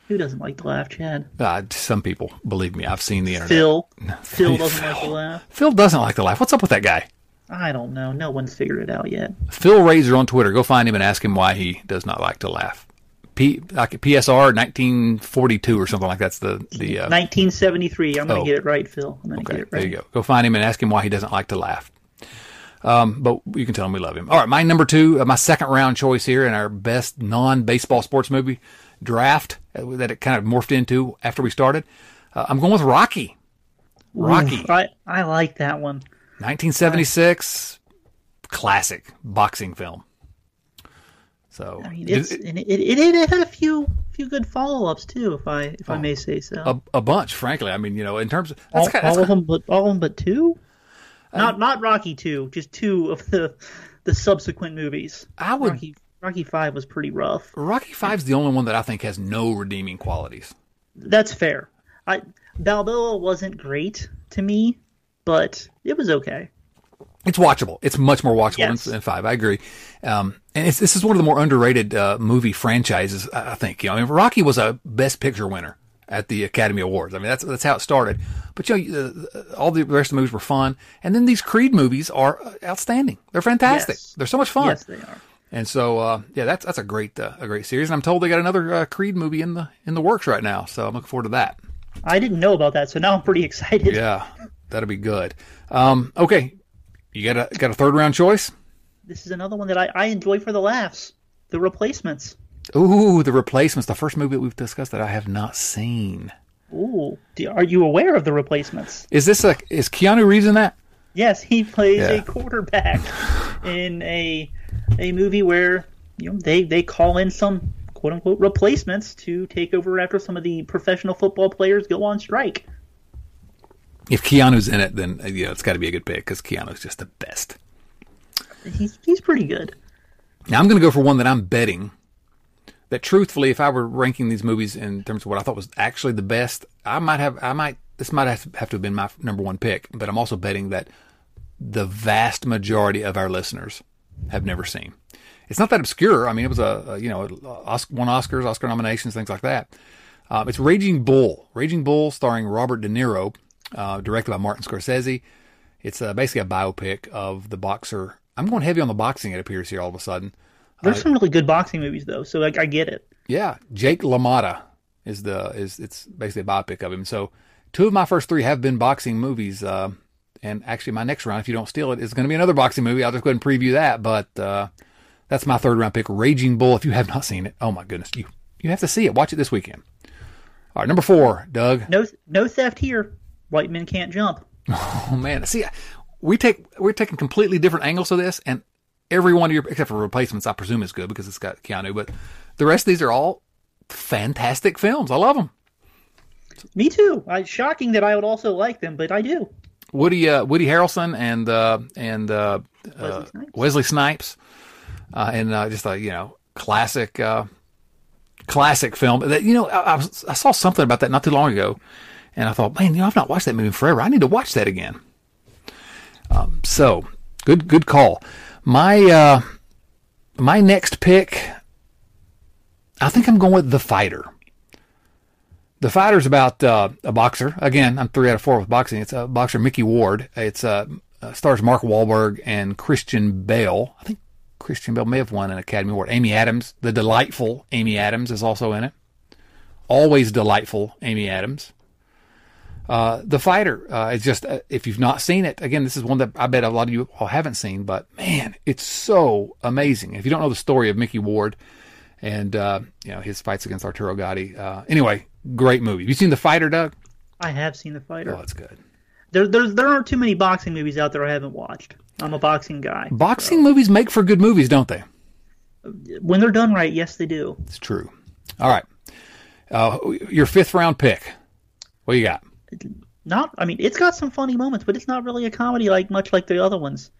Who doesn't like to laugh, Chad? Uh, some people, believe me, I've seen the internet. Phil. Phil doesn't like to laugh. Phil doesn't like to laugh. What's up with that guy? I don't know. No one's figured it out yet. Phil Razor on Twitter. Go find him and ask him why he does not like to laugh. P, like PSR 1942 or something like that's the the. Uh, 1973. I'm going to Oh. get it right, Phil. I'm going to okay, get it there you go. Go find him and ask him why he doesn't like to laugh. Um, but you can tell him we love him. All right, my number two, uh, my second round choice here in our best non baseball sports movie draft uh, that it kind of morphed into after we started. Uh, I'm going with Rocky. Rocky. I, I like that one. 1976 classic boxing film. So I mean, it's and it, it, it had a few few good follow ups too, if I if I oh. may say so. a, a bunch, frankly. I mean, you know, in terms of that's all, kind all that's of them, but all of them, but two. Uh, not not Rocky two, just two of the the subsequent movies. I would- Rocky Rocky five was pretty rough. Rocky Five's the only one that I think has no redeeming qualities. That's fair. I Balboa wasn't great to me, but it was okay. It's watchable. It's much more watchable Yes. than, than Five. I agree. Um, and it's, this is one of the more underrated uh, movie franchises. I think. You know, I mean, Rocky was a Best Picture winner at the Academy Awards. I mean, that's that's how it started. But you know, uh, all the rest of the movies were fun, and then these Creed movies are uh, outstanding. They're fantastic. Yes. They're so much fun. Yes, they are. And so, uh, yeah, that's that's a great uh, a great series. And I'm told they got another uh, Creed movie in the in the works right now. So I'm looking forward to that. I didn't know about that, so now I'm pretty excited. Yeah, that'll be good. Um, okay, you got a got a third round choice. This is another one that I, I enjoy for the laughs. The replacements. Ooh, the replacements. The first movie that we've discussed that I have not seen. Ooh, are you aware of the replacements? Is this a is Keanu Reeves in that? Yes, he plays Yeah. a quarterback in a a movie where you know they they call in some quote unquote replacements to take over after some of the professional football players go on strike. If Keanu's in it, then uh, you know it's got to be a good pick because Keanu's just the best. He's he's pretty good. Now I'm going to go for one that I'm betting that truthfully, if I were ranking these movies in terms of what I thought was actually the best, I might have, I might, this might have to have, to have been my number one pick, but I'm also betting that the vast majority of our listeners have never seen. It's not that obscure. I mean, it was a, a you know, won Oscars, Oscar nominations, things like that. Um, it's Raging Bull. Raging Bull, starring Robert De Niro, uh, directed by Martin Scorsese. It's uh, basically a biopic of the boxer. I'm going heavy on the boxing. It appears here all of a sudden. There's some really good boxing movies though, so like I get it. Yeah, Jake LaMotta is the is it's basically a biopic of him. So two of my first three have been boxing movies. Uh, and actually, my next round, if you don't steal it, is going to be another boxing movie. I'll just go ahead and preview that. But uh, that's my third round pick, Raging Bull. If you have not seen it, oh my goodness, you you have to see it. Watch it this weekend. All right, number four, Doug. No no theft here. White men can't jump. Oh man, see, we take we're taking completely different angles to this, and every one of your except for replacements, I presume is good because it's got Keanu, but the rest of these are all fantastic films. I love them. Me too. I, shocking that I would also like them, but I do. Woody uh, Woody Harrelson and uh, and uh, uh, Wesley Snipes. Wesley Snipes, uh, and uh, just a you know classic uh, classic film. That you know I, I saw something about that not too long ago, and I thought, man, you know I've not watched that movie forever. I need to watch that again. Um, so good good call. My uh, my next pick, I think I'm going with The Fighter. The Fighter's about uh, a boxer. Again, I'm three out of four with boxing. It's a boxer, Micky Ward. It's uh, uh, stars Mark Wahlberg and Christian Bale. I think Christian Bale may have won an Academy Award. Amy Adams, the delightful Amy Adams, is also in it. Always delightful Amy Adams. Uh, the Fighter uh, is just uh, if you've not seen it, again, this is one that I bet a lot of you all haven't seen. But man, it's so amazing. If you don't know the story of Micky Ward and uh, you know his fights against Arturo Gatti, uh, anyway, great movie. Have you seen The Fighter, Doug? I have seen the fighter. Oh, it's good. There, there, there aren't too many boxing movies out there I haven't watched. I'm a boxing guy. Boxing movies make for good movies, don't they? When they're done right, yes, they do. It's true. All right. Uh, your fifth round pick. What you got? Not, I mean, it's got some funny moments, but it's not really a comedy like much like the other ones.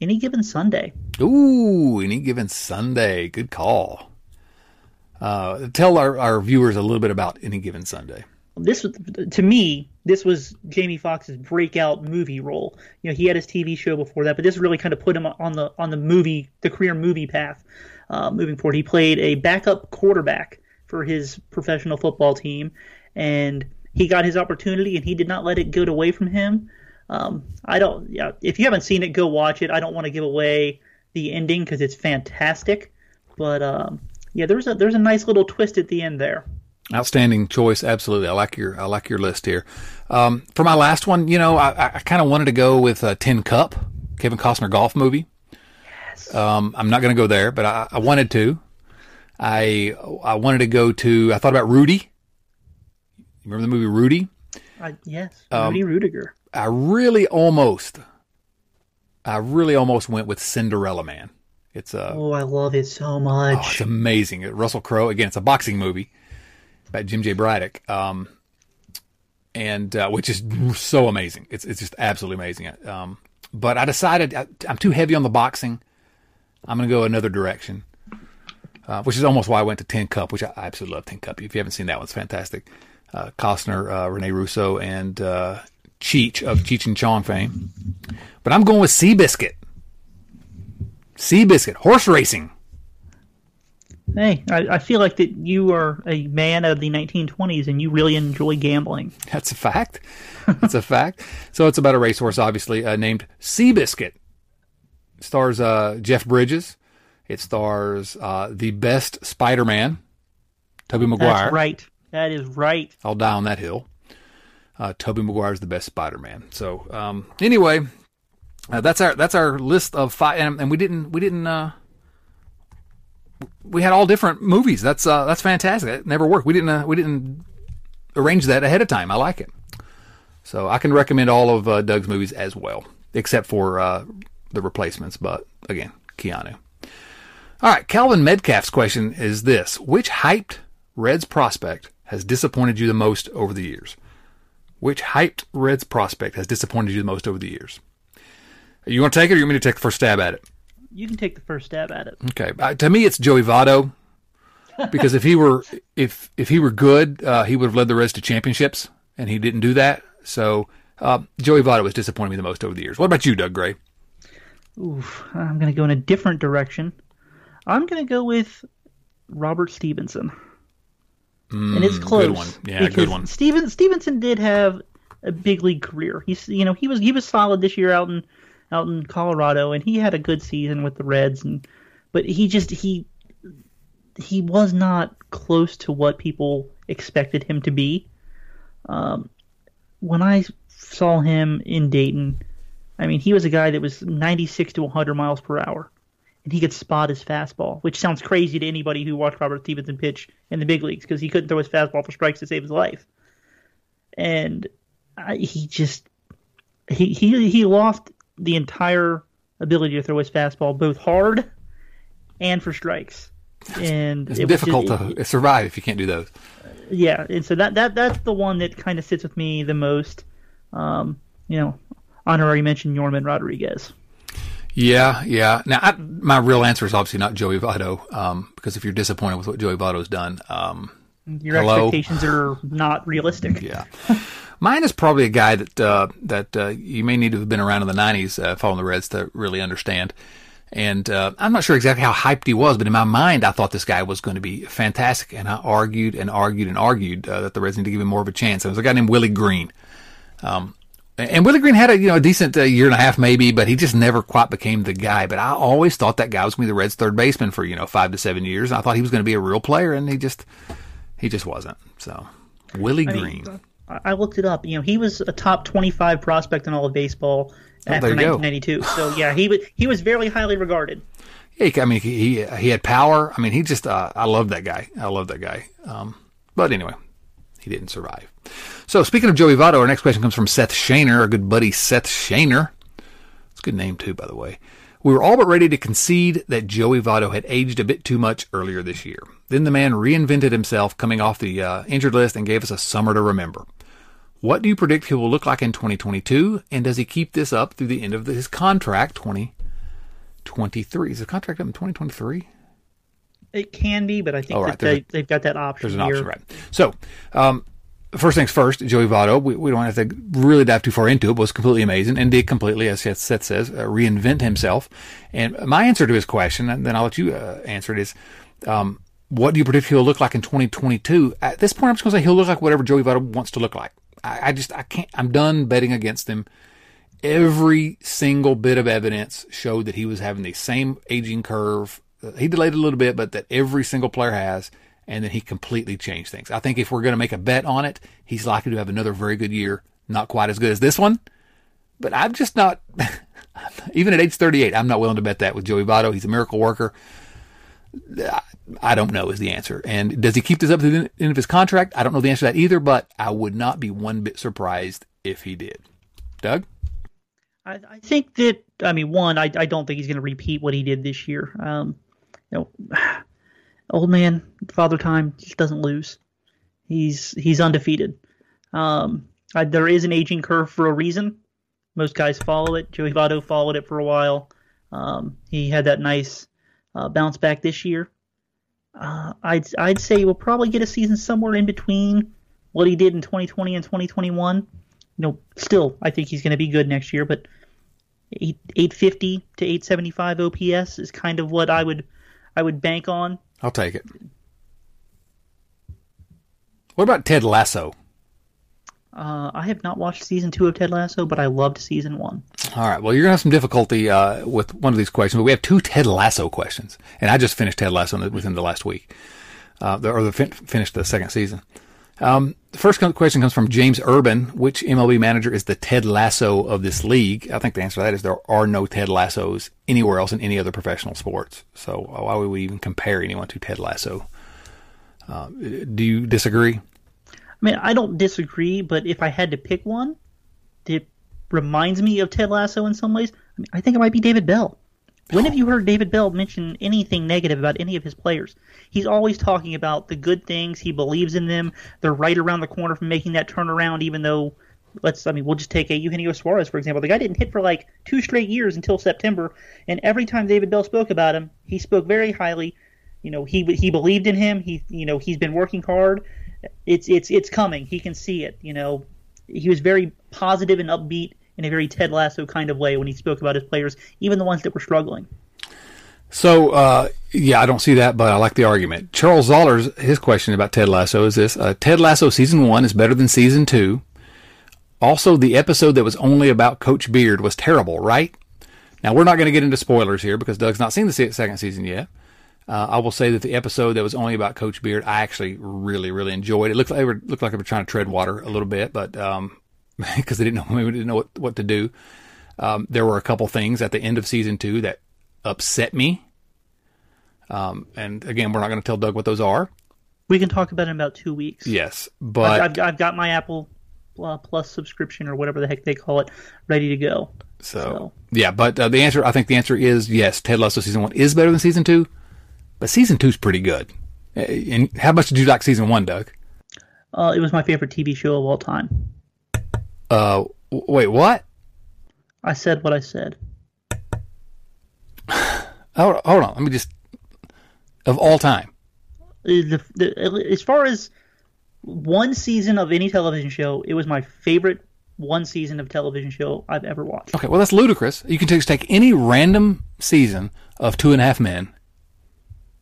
Any given Sunday. Ooh, any given Sunday. Good call. Uh, tell our, our viewers a little bit about any given Sunday. this was to me this was Jamie Foxx's breakout movie role. You know, he had his TV show before that, but this really kind of put him on the on the movie the career movie path. Uh, moving forward, he played a backup quarterback for his professional football team, and he got his opportunity, and he did not let it get away from him. Um, I don't. Yeah, if you haven't seen it, go watch it. I don't want to give away the ending because it's fantastic, but um, yeah, there's a there's a nice little twist at the end there. Outstanding choice, absolutely. I like your I like your list here. Um, for my last one, you know, I, I kind of wanted to go with uh, Tin Cup, Kevin Costner golf movie. Yes. Um, I'm not going to go there, but I, I, wanted to. I I wanted to go to. I thought about Rudy. Remember the movie Rudy? Uh, yes, Rudy um, Ruettiger. I really almost, I really almost went with Cinderella Man. It's a. Oh, I love it so much. Oh, it's amazing. Russell Crowe again. It's a boxing movie about Jim J. Braddock, um, and uh, which is so amazing. It's it's just absolutely amazing. Um, but I decided I, am too heavy on the boxing. I'm going to go another direction, uh, which is almost why I went to Tin Cup, which I, I absolutely love Tin Cup. If you haven't seen that one, it's fantastic. Uh, Costner, uh, Rene Russo, and uh, Cheech of Cheech and Chong fame. But I'm going with Seabiscuit. Seabiscuit, horse racing. Hey, I, I, feel like that you are a man of the 1920s and you really enjoy gambling. That's a fact. That's a fact. So it's about a racehorse, obviously, uh, named Seabiscuit. It stars uh, Jeff Bridges. It stars uh, the best Spider-Man, Tobey Maguire. That's right. That is right. I'll die on that hill. Uh, Maguire is the best Spider-Man. So um, anyway, uh, that's our that's our list of five, and, and we didn't we didn't uh, we had all different movies. That's uh, that's fantastic. It never worked. We didn't uh, we didn't arrange that ahead of time. I like it. So I can recommend all of uh, Doug's movies as well, except for uh, the replacements. But again, Keanu. All right, Calvin Medcalf's question is this: Which hyped Reds prospect has disappointed you the most over the years? Which hyped Reds prospect has disappointed you the most over the years? You want to take it, or you want me to take the first stab at it? you can take the first stab at it. Okay, uh, to me, it's Joey Votto because if he were if if he were good, uh, he would have led the Reds to championships, and he didn't do that. So uh, Joey Votto has disappointed me the most over the years. What about you, Doug Gray? Oof, I'm going to go in a different direction. I'm going to go with Robert Stephenson. Mm, and it's close. Good one. Yeah, good one. Steven Stephenson did have a big league career. He's you know he was he was solid this year out in out in Colorado, and he had a good season with the Reds, and but he just he he was not close to what people expected him to be. Um, when I saw him in Dayton, I mean, he was a guy that was 96 to 100 miles per hour, and he could spot his fastball, which sounds crazy to anybody who watched Robert Stephenson pitch in the big leagues because he couldn't throw his fastball for strikes to save his life. And I, he just he he he lost the entire ability to throw his fastball both hard and for strikes. And it's it difficult just, to survive if you can't do those. Yeah, and so that that that's the one that kind of sits with me the most. Um, you know, honorary mention Yorman Rodriguez. Yeah, yeah. Now, I, my real answer is obviously not Joey Votto, um, because if you're disappointed with what Joey Votto's done, um, your hello? expectations are not realistic. Yeah. Mine is probably a guy that uh, that uh, you may need to have been around in the '90s, uh, following the Reds to really understand. And uh, I'm not sure exactly how hyped he was, but in my mind, I thought this guy was going to be fantastic. And I argued and argued and argued uh, that the Reds need to give him more of a chance. And it was a guy named Willie Greene. Um, and Willie Greene had a you know a decent uh, year and a half maybe, but he just never quite became the guy. But I always thought that guy was going to be the Reds' third baseman for you know five to seven years. And I thought he was going to be a real player, and he just he just wasn't. So Willie I Greene. Mean, I looked it up. You know, he was a top 25 prospect in all of baseball oh, after 1992. Go. So yeah, he was he was very highly regarded. Yeah, I mean, he he had power. I mean, he just uh, I love that guy. I love that guy. Um, but anyway, he didn't survive. So speaking of Joey Votto, our next question comes from Seth Shaner, our good buddy Seth Shaner. It's a good name too, by the way. We were all but ready to concede that Joey Votto had aged a bit too much earlier this year. Then the man reinvented himself coming off the uh, injured list and gave us a summer to remember. What do you predict he will look like in 2022? And does he keep this up through the end of his contract, 2023? Is the contract up in 2023? It can be, but I think right. that they, they've got that option. There's an here. option, right? So, um, first things first, Joey Votto, we, we don't have to really dive too far into it, was completely amazing and did completely, as Seth says, uh, reinvent himself. And my answer to his question, and then I'll let you uh, answer it, is um, what do you predict he'll look like in 2022? At this point, I'm just going to say he'll look like whatever Joey Votto wants to look like. I, I just, I can't, I'm done betting against him. Every single bit of evidence showed that he was having the same aging curve. He delayed a little bit, but that every single player has and then he completely changed things. I think if we're going to make a bet on it, he's likely to have another very good year. Not quite as good as this one, but I'm just not, even at age 38, I'm not willing to bet that with Joey Votto. He's a miracle worker. I don't know is the answer. And does he keep this up to the end of his contract? I don't know the answer to that either, but I would not be one bit surprised if he did. Doug? I, I think that, I mean, one, I, I don't think he's going to repeat what he did this year. Um, you know, old man, Father Time just doesn't lose. He's he's undefeated. Um, I, there is an aging curve for a reason. Most guys follow it. Joey Votto followed it for a while. Um, he had that nice uh, bounce back this year. Uh, I'd I'd say we'll probably get a season somewhere in between what he did in 2020 and 2021. You know, still I think he's going to be good next year, but 8, 850 to 875 OPS is kind of what I would I would bank on. I'll take it. What about Ted Lasso? Uh, I have not watched season two of Ted Lasso, but I loved season one. All right. Well, you're gonna have some difficulty uh, with one of these questions, but we have two Ted Lasso questions, and I just finished Ted Lasso within the last week, uh, or the fin- finished the second season. Um, the first question comes from James Urban. Which MLB manager is the Ted Lasso of this league? I think the answer to that is there are no Ted Lassos anywhere else in any other professional sports. So why would we even compare anyone to Ted Lasso? Uh, do you disagree? I mean, I don't disagree, but if I had to pick one, it reminds me of Ted Lasso in some ways. I, mean, I think it might be David Bell. When have you heard David Bell mention anything negative about any of his players? He's always talking about the good things. He believes in them. They're right around the corner from making that turnaround, even though, let's, I mean, we'll just take a Eugenio Suarez, for example. The guy didn't hit for like two straight years until September, and every time David Bell spoke about him, he spoke very highly. You know, he he believed in him. He, you know, he's been working hard. It's it's it's coming. He can see it. You know, he was very positive and upbeat in a very Ted Lasso kind of way when he spoke about his players, even the ones that were struggling. So, uh, yeah, I don't see that, but I like the argument. Charles Zoller's his question about Ted Lasso is this: uh, Ted Lasso season one is better than season two. Also, the episode that was only about Coach Beard was terrible, right? Now, we're not going to get into spoilers here because Doug's not seen the second season yet. Uh, I will say that the episode that was only about Coach Beard, I actually really, really enjoyed. It looked like were, looked like they were trying to tread water a little bit, but um, because they didn't know maybe didn't know what, what to do. Um, there were a couple things at the end of season two that upset me. Um, and again, we're not going to tell Doug what those are. We can talk about it in about two weeks. Yes, but I've, I've, I've got my Apple uh, Plus subscription or whatever the heck they call it ready to go. So, so. yeah, but uh, the answer, I think the answer is yes. Ted Lasso season one is better than season two, but season two is pretty good. And how much did you like season one, Doug? Uh, it was my favorite TV show of all time. Uh, wait, what? I said what I said. hold, hold on, let me just. Of all time. The, the, as far as one season of any television show, it was my favorite one season of television show I've ever watched. Okay, well that's ludicrous. You can just take any random season of Two and a Half Men,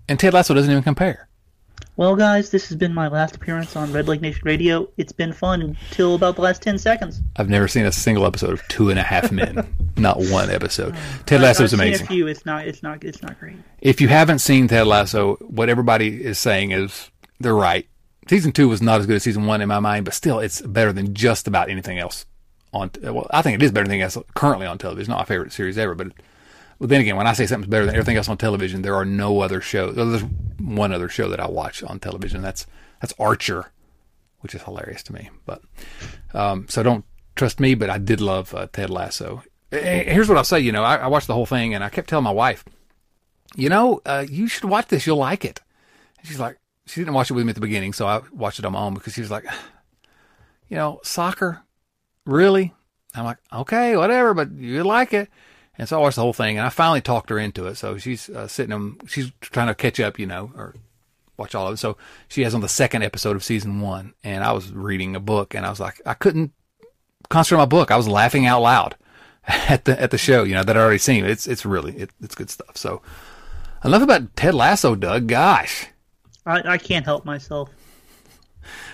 and Ted Lasso doesn't even compare. Well, guys, this has been my last appearance on Redleg Nation Radio. It's been fun until about the last 10 seconds. I've never seen a single episode of Two and a Half Men. not one episode. Ted Lasso is amazing. a few. It's not, it's, not, it's not great. If you haven't seen Ted Lasso, what everybody is saying is they're right. Season two was not as good as season one in my mind, but still, it's better than just about anything else on. Well, I think it is better than anything else currently on television. It's not my favorite series ever, but well, then again, when I say something's better than everything else on television, there are no other shows. There's one other show that I watch on television. That's that's Archer, which is hilarious to me. But um, so don't trust me, but I did love uh, Ted Lasso. Here's what I'll say. You know, I, I, watched the whole thing, and I kept telling my wife, you know, uh, you should watch this. You'll like it. And she's like, she didn't watch it with me at the beginning, so I watched it on my own because she was like, you know, soccer, really? I'm like, okay, whatever, but you like it. And so I watched the whole thing, and I finally talked her into it. So she's uh, sitting, she's trying to catch up, you know, or watch all of it. So she has on the second episode of season one, and I was reading a book, and I was like, I couldn't concentrate on my book. I was laughing out loud at the at the show, you know, that I already seen. It's it's really it, it's good stuff. So enough about Ted Lasso, Doug. Gosh, I, I can't help myself.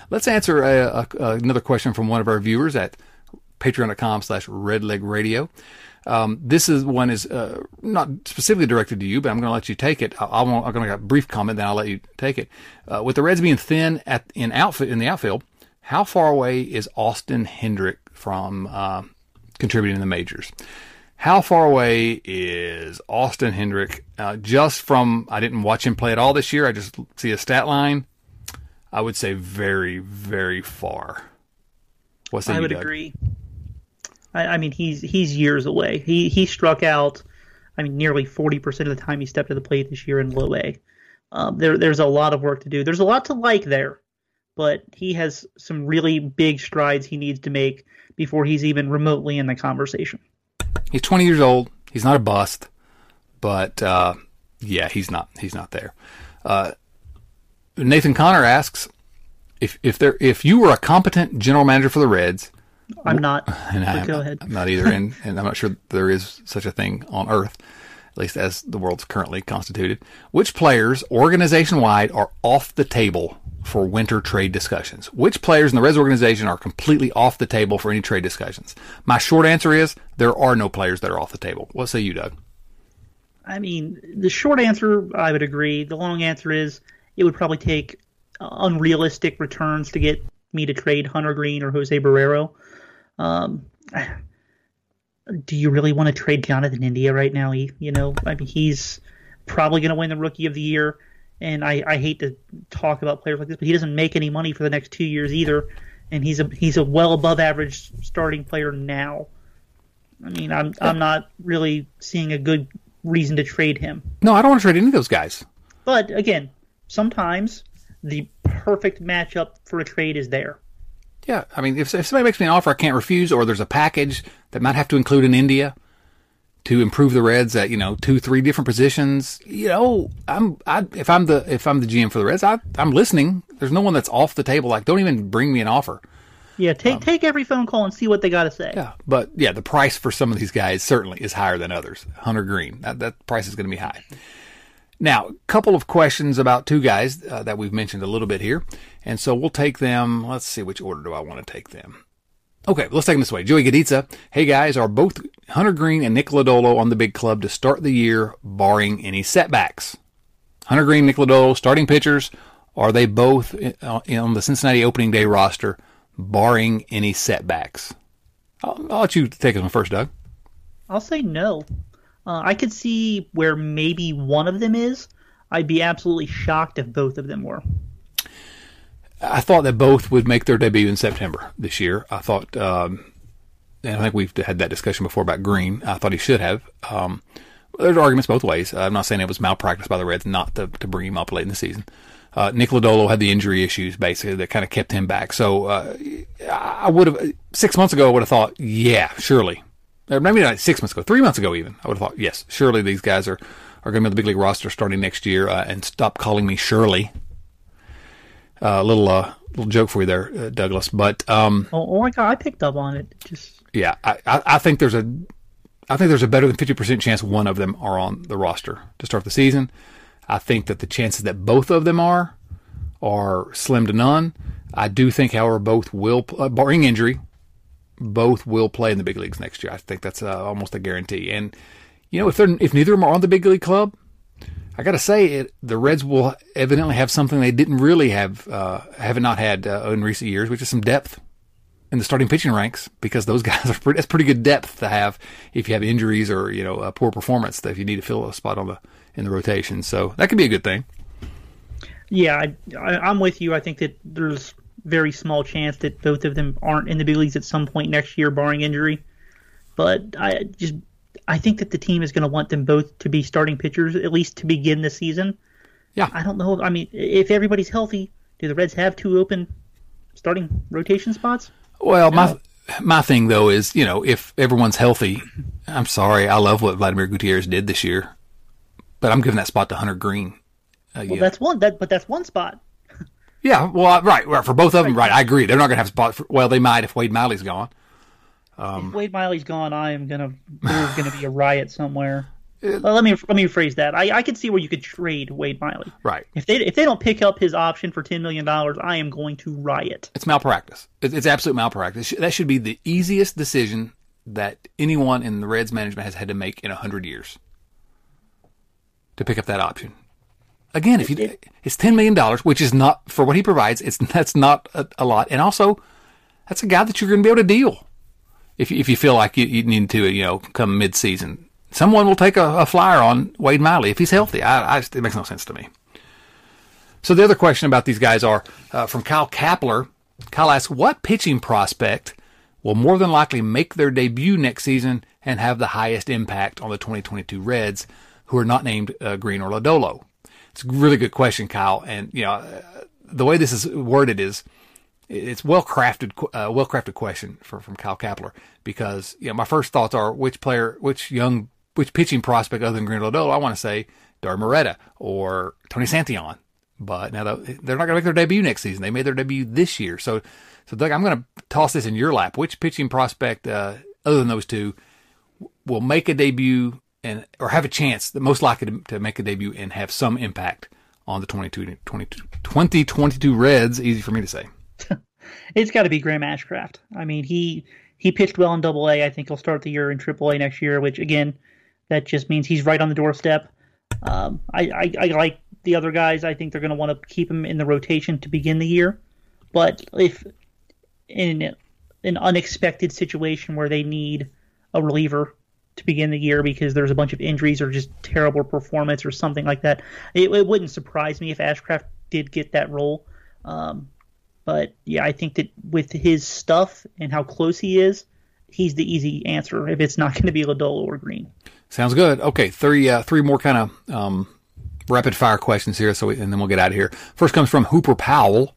Let's answer a, a, another question from one of our viewers at patreon.com slash redlegradio. Um, this is one is uh, not specifically directed to you, but I'm going to let you take it. I, am going to make a brief comment, then I'll let you take it. Uh, with the Reds being thin at in outfit in the outfield, how far away is Austin Hendrick from uh, contributing in the majors? How far away is Austin Hendrick uh, just from? I didn't watch him play at all this year. I just see a stat line. I would say very, very far. What's I would Doug? agree. I, I, mean, he's he's years away. He he struck out. I mean, nearly forty percent of the time he stepped to the plate this year in low A. Um, there there's a lot of work to do. There's a lot to like there, but he has some really big strides he needs to make before he's even remotely in the conversation. He's 20 years old. He's not a bust, but uh, yeah, he's not he's not there. Uh, Nathan Connor asks if if there if you were a competent general manager for the Reds. I'm not. And I am go ahead. I'm not either, and, and I'm not sure there is such a thing on Earth, at least as the world's currently constituted. Which players, organization wide, are off the table for winter trade discussions? Which players in the Reds organization are completely off the table for any trade discussions? My short answer is there are no players that are off the table. What say you, Doug? I mean, the short answer, I would agree. The long answer is it would probably take uh, unrealistic returns to get me to trade Hunter Greene or Jose Barrero. Um, do you really want to trade Jonathan India right now? He, you know, I mean, he's probably going to win the Rookie of the Year. And I, I hate to talk about players like this, but he doesn't make any money for the next two years either. And he's a he's a well above average starting player now. I mean, I'm I'm not really seeing a good reason to trade him. No, I don't want to trade any of those guys. But again, sometimes the perfect matchup for a trade is there. Yeah, I mean, if, if somebody makes me an offer I can't refuse, or there's a package that might have to include an India to improve the Reds at you know two, three different positions, you know, I'm I, if I'm the if I'm the GM for the Reds, I, I'm listening. There's no one that's off the table. Like, don't even bring me an offer. Yeah, take um, take every phone call and see what they got to say. Yeah, but yeah, the price for some of these guys certainly is higher than others. Hunter Greene, that, that price is going to be high. Now, a couple of questions about two guys uh, that we've mentioned a little bit here. And so we'll take them. Let's see, which order do I want to take them? Okay, let's take them this way. Joey Gaditza. Hey guys, are both Hunter Greene and Nick Lodolo on the big club to start the year, barring any setbacks? Hunter Greene, Nick Lodolo, starting pitchers. Are they both uh, on the Cincinnati opening day roster, barring any setbacks? I'll, I'll let you take them first, Doug. I'll say no. Uh, I could see where maybe one of them is. I'd be absolutely shocked if both of them were. I thought that both would make their debut in September this year. I thought, um, and I think we've had that discussion before about Greene. I thought he should have. Um, there's arguments both ways. I'm not saying it was malpractice by the Reds not to, to bring him up late in the season. Uh, Nick Lodolo had the injury issues basically that kind of kept him back. So uh, I would have six months ago I would have thought, yeah, surely or maybe not six months ago, three months ago even, I would have thought, yes, surely these guys are, are going to be on the big league roster starting next year, uh, and stop calling me Shirley. A uh, little uh, little joke for you there, uh, Douglas. But um, oh, oh, my god, I picked up on it. Just yeah, I, I, I think there's a I think there's a better than fifty percent chance one of them are on the roster to start the season. I think that the chances that both of them are are slim to none. I do think, however, both will, uh, barring injury, both will play in the big leagues next year. I think that's uh, almost a guarantee. And you know, if they're if neither of them are on the big league club, I got to say it. The Reds will evidently have something they didn't really have, uh, have not had uh, in recent years, which is some depth in the starting pitching ranks. Because those guys are pretty, that's pretty good depth to have if you have injuries or you know a poor performance that if you need to fill a spot on the in the rotation. So that could be a good thing. Yeah, I, I, I'm with you. I think that there's very small chance that both of them aren't in the big leagues at some point next year, barring injury. But I just I think that the team is going to want them both to be starting pitchers at least to begin the season. Yeah. I don't know. I mean, if everybody's healthy, do the Reds have two open starting rotation spots? Well, no. my my thing though is, you know, if everyone's healthy, I'm sorry, I love what Vladimir Gutierrez did this year, but I'm giving that spot to Hunter Greene. Uh, Well, yeah. that's one. That but that's one spot. Yeah, well, right, right, for both of them, right. I agree. They're not going to have spot. For, well, they might if Wade Miley's gone. Um, if Wade Miley's gone, I am gonna there's gonna be a riot somewhere. Uh, well, let me let me rephrase that. I, I could see where you could trade Wade Miley. Right. If they if they don't pick up his option for ten million dollars, I am going to riot. It's malpractice. It's, it's absolute malpractice. That should be the easiest decision that anyone in the Reds management has had to make in a hundred years. To pick up that option. Again, if you it's ten million dollars, which is not for what he provides. It's that's not a, a lot, and also that's a guy that you're going to be able to deal if you, if you feel like you, you need to, you know, come mid season. Someone will take a, a flyer on Wade Miley if he's healthy. I, I it makes no sense to me. So the other question about these guys are uh, from Kyle Kapler. Kyle asks, what pitching prospect will more than likely make their debut next season and have the highest impact on the 2022 Reds, who are not named uh, Greene or Lodolo? It's a really good question, Kyle. And you know, the way this is worded is it's well crafted, uh, well crafted question for, from Kyle Kapler because you know my first thoughts are which player, which young, which pitching prospect other than Greene Lodolo, I want to say Dauri Moreta or Tony Santillan. But now they're not going to make their debut next season. They made their debut this year. So, so Doug, I'm going to toss this in your lap. Which pitching prospect, uh, other than those two, will make a debut and or have a chance, the most likely to, to make a debut and have some impact on the 22, 22, 2022 Reds? Easy for me to say. It's got to be Graham Ashcraft. I mean, he he pitched well in Double A. I think he'll start the year in Triple A next year, which again, that just means he's right on the doorstep. Um, I, I, I like the other guys. I think they're going to want to keep him in the rotation to begin the year. But if in an unexpected situation where they need a reliever to begin the year because there's a bunch of injuries or just terrible performance or something like that, it, it wouldn't surprise me if Ashcraft did get that role. Um, but yeah, I think that with his stuff and how close he is, he's the easy answer if it's not going to be Lodolo or Greene. Sounds good. Okay, three uh, three more kind of um, rapid fire questions here, so we, and then we'll get out of here. First comes from Hooper Powell.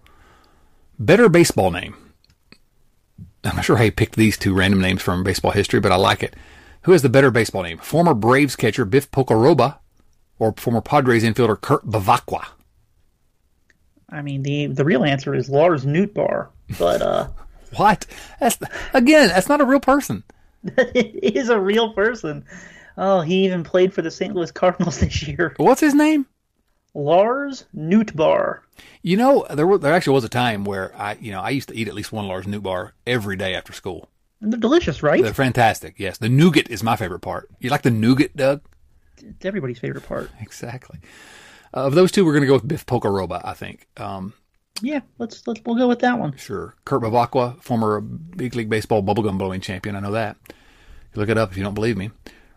Better baseball name. I'm not sure how you picked these two random names from baseball history, but I like it. Who has the better baseball name? Former Braves catcher Biff Pocoroba or former Padres infielder Kurt Bevacqua? I mean, the the real answer is Lars Nootbaar, but uh, What? That's again, that's not a real person. it is a real person. Oh, he even played for the St. Louis Cardinals this year. What's his name? Lars Nootbaar. You know, there were, there actually was a time where I, you know, I used to eat at least one Lars Newt bar every day after school. They're delicious, right? They're fantastic. Yes, the nougat is my favorite part. You like the nougat, Doug? It's everybody's favorite part. Exactly. Uh, of those two, we're going to go with Biff Pocoroba, I think. Um, Yeah, let's let's we'll go with that one. sure. Kurt Bevacqua, former big league baseball bubblegum blowing champion. I know that. You Look it up if you don't believe me.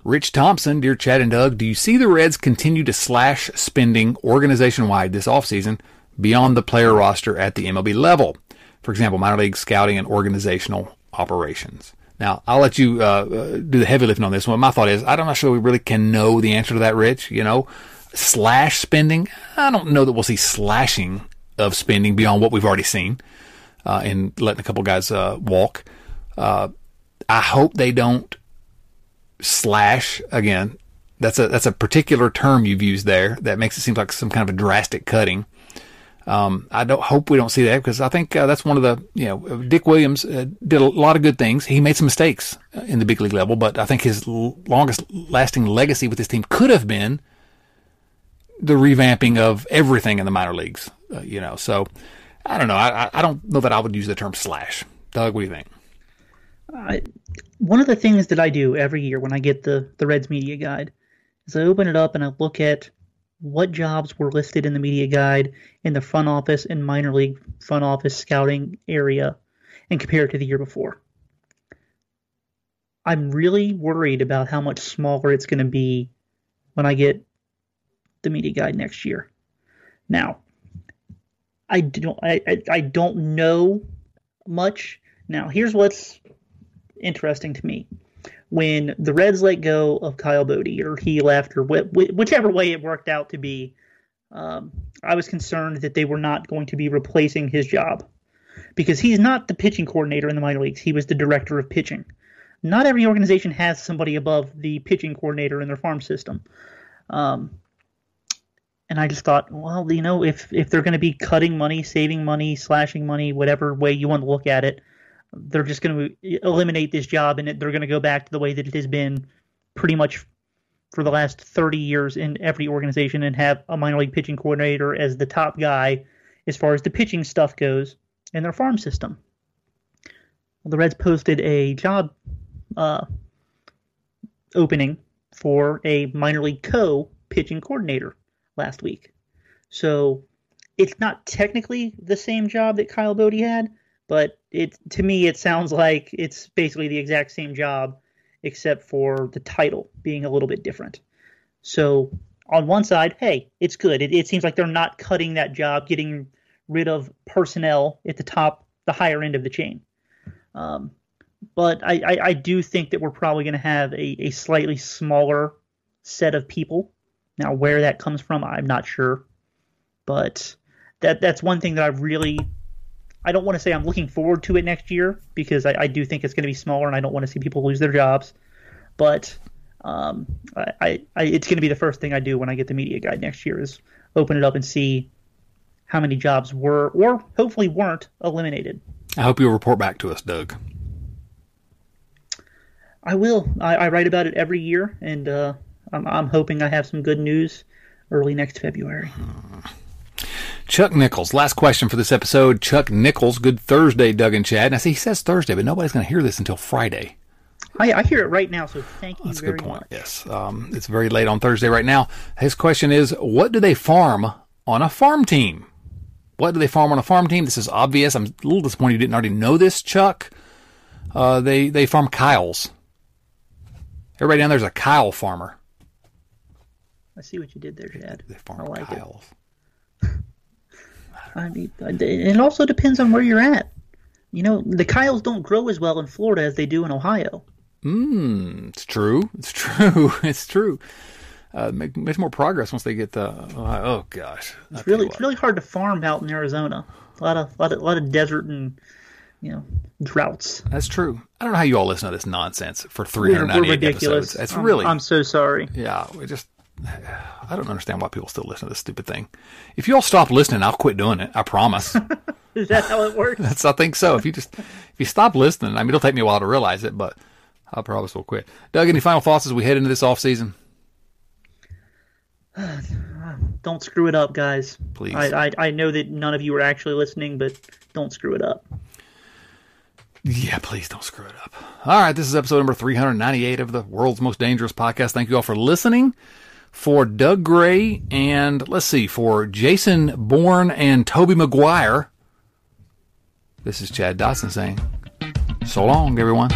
Rich Thompson, dear Chad and Doug, do you see the Reds continue to slash spending organization wide this offseason beyond the player roster at the MLB level? For example, minor league scouting and organizational operations. Now, I'll let you uh, uh, do the heavy lifting on this one. My thought is, I'm not sure we really can know the answer to that, Rich. You know, slash spending. I don't know that we'll see slashing of spending beyond what we've already seen uh, in letting a couple guys uh, walk. Uh, I hope they don't slash again. That's a that's a particular term you've used there that makes it seem like some kind of a drastic cutting. Um, I don't hope we don't see that because I think uh, that's one of the you know Dick Williams uh, did a lot of good things. He made some mistakes uh, in the big league level, but I think his l- longest lasting legacy with this team could have been the revamping of everything in the minor leagues. Uh, you know, so I don't know. I, I- I don't know that I would use the term slash. Doug, what do you think? I, one of the things that I do every year when I get the the Reds media guide is I open it up and I look at what jobs were listed in the media guide in the front office and minor league front office scouting area and compare it to the year before. I'm really worried about how much smaller it's going to be when I get the media guide next year. Now, I don't I, I, I don't know much. Now, here's what's interesting to me. When the Reds let go of Kyle Boddy, or he left, or wh- wh- whichever way it worked out to be, um, I was concerned that they were not going to be replacing his job because he's not the pitching coordinator in the minor leagues. He was the director of pitching. Not every organization has somebody above the pitching coordinator in their farm system. Um, and I just thought, well, you know, if if they're going to be cutting money, saving money, slashing money, whatever way you want to look at it, they're just going to eliminate this job and they're going to go back to the way that it has been pretty much for the last 30 years in every organization and have a minor league pitching coordinator as the top guy as far as the pitching stuff goes in their farm system. Well, the Reds posted a job uh, opening for a minor league co pitching coordinator last week. So it's not technically the same job that Kyle Boddy had, but it to me it sounds like it's basically the exact same job except for the title being a little bit different. So on one side, hey, it's good. It, it seems like they're not cutting that job, getting rid of personnel at the top, the higher end of the chain. Um, but I, I, I, do think that we're probably going to have a, a slightly smaller set of people now, where that comes from, I'm not sure, but that that's one thing that I really I don't want to say I'm looking forward to it next year because I, I do think it's going to be smaller and I don't want to see people lose their jobs. But um, I, I, it's going to be the first thing I do when I get the media guide next year is open it up and see how many jobs were or hopefully weren't eliminated. I hope you'll report back to us, Doug. I will. I, I write about it every year, and uh, I'm, I'm hoping I have some good news early next February. Chuck Nichols, last question for this episode. Chuck Nichols, good Thursday, Doug and Chad. I see, he says Thursday, but nobody's going to hear this until Friday. I, I, hear it right now, so thank you That's a good point. much. Yes, um, it's very late on Thursday right now. His question is, what do they farm on a farm team? What do they farm on a farm team? This is obvious. I'm a little disappointed you didn't already know this, Chuck. Uh, they they farm Kyles. Everybody down there's a Kyle farmer. I see what you did there, Chad. They farm I like Kyles. it. I mean, it also depends on where you're at. You know, the Kyles don't grow as well in Florida as they do in Ohio. Hmm, it's true. It's true. It's true. Uh, make, makes more progress once they get the. oh gosh, it's really it's really hard to farm out in Arizona. A lot of lot of, lot of desert and you know droughts. That's true. I don't know how you all listen to this nonsense for 398 episodes. That's I'm, really. I'm so sorry. Yeah, we just I don't understand why people still listen to this stupid thing. If you all stop listening, I'll quit doing it. I promise. Is that how it works? That's I think so. If you just if you stop listening, I mean it'll take me a while to realize it, but I promise we'll quit. Doug, any final thoughts as we head into this off season? don't screw it up, guys. Please. I, I I know that none of you are actually listening, but don't screw it up. Yeah, please don't screw it up. All right, this is episode number 398 of the world's most dangerous podcast. Thank you all for listening for Doug Gray and let's see, for Jason Bourne and Tobey Maguire. This is Chad Dotson saying, so long, everyone.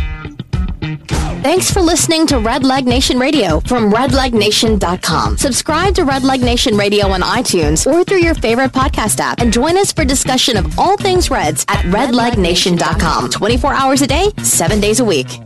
Thanks for listening to Redleg Nation Radio from redlegnation.com. Subscribe to Redleg Nation Radio on iTunes or through your favorite podcast app and join us for discussion of all things Reds at redlegnation.com. 24 hours a day, 7 days a week.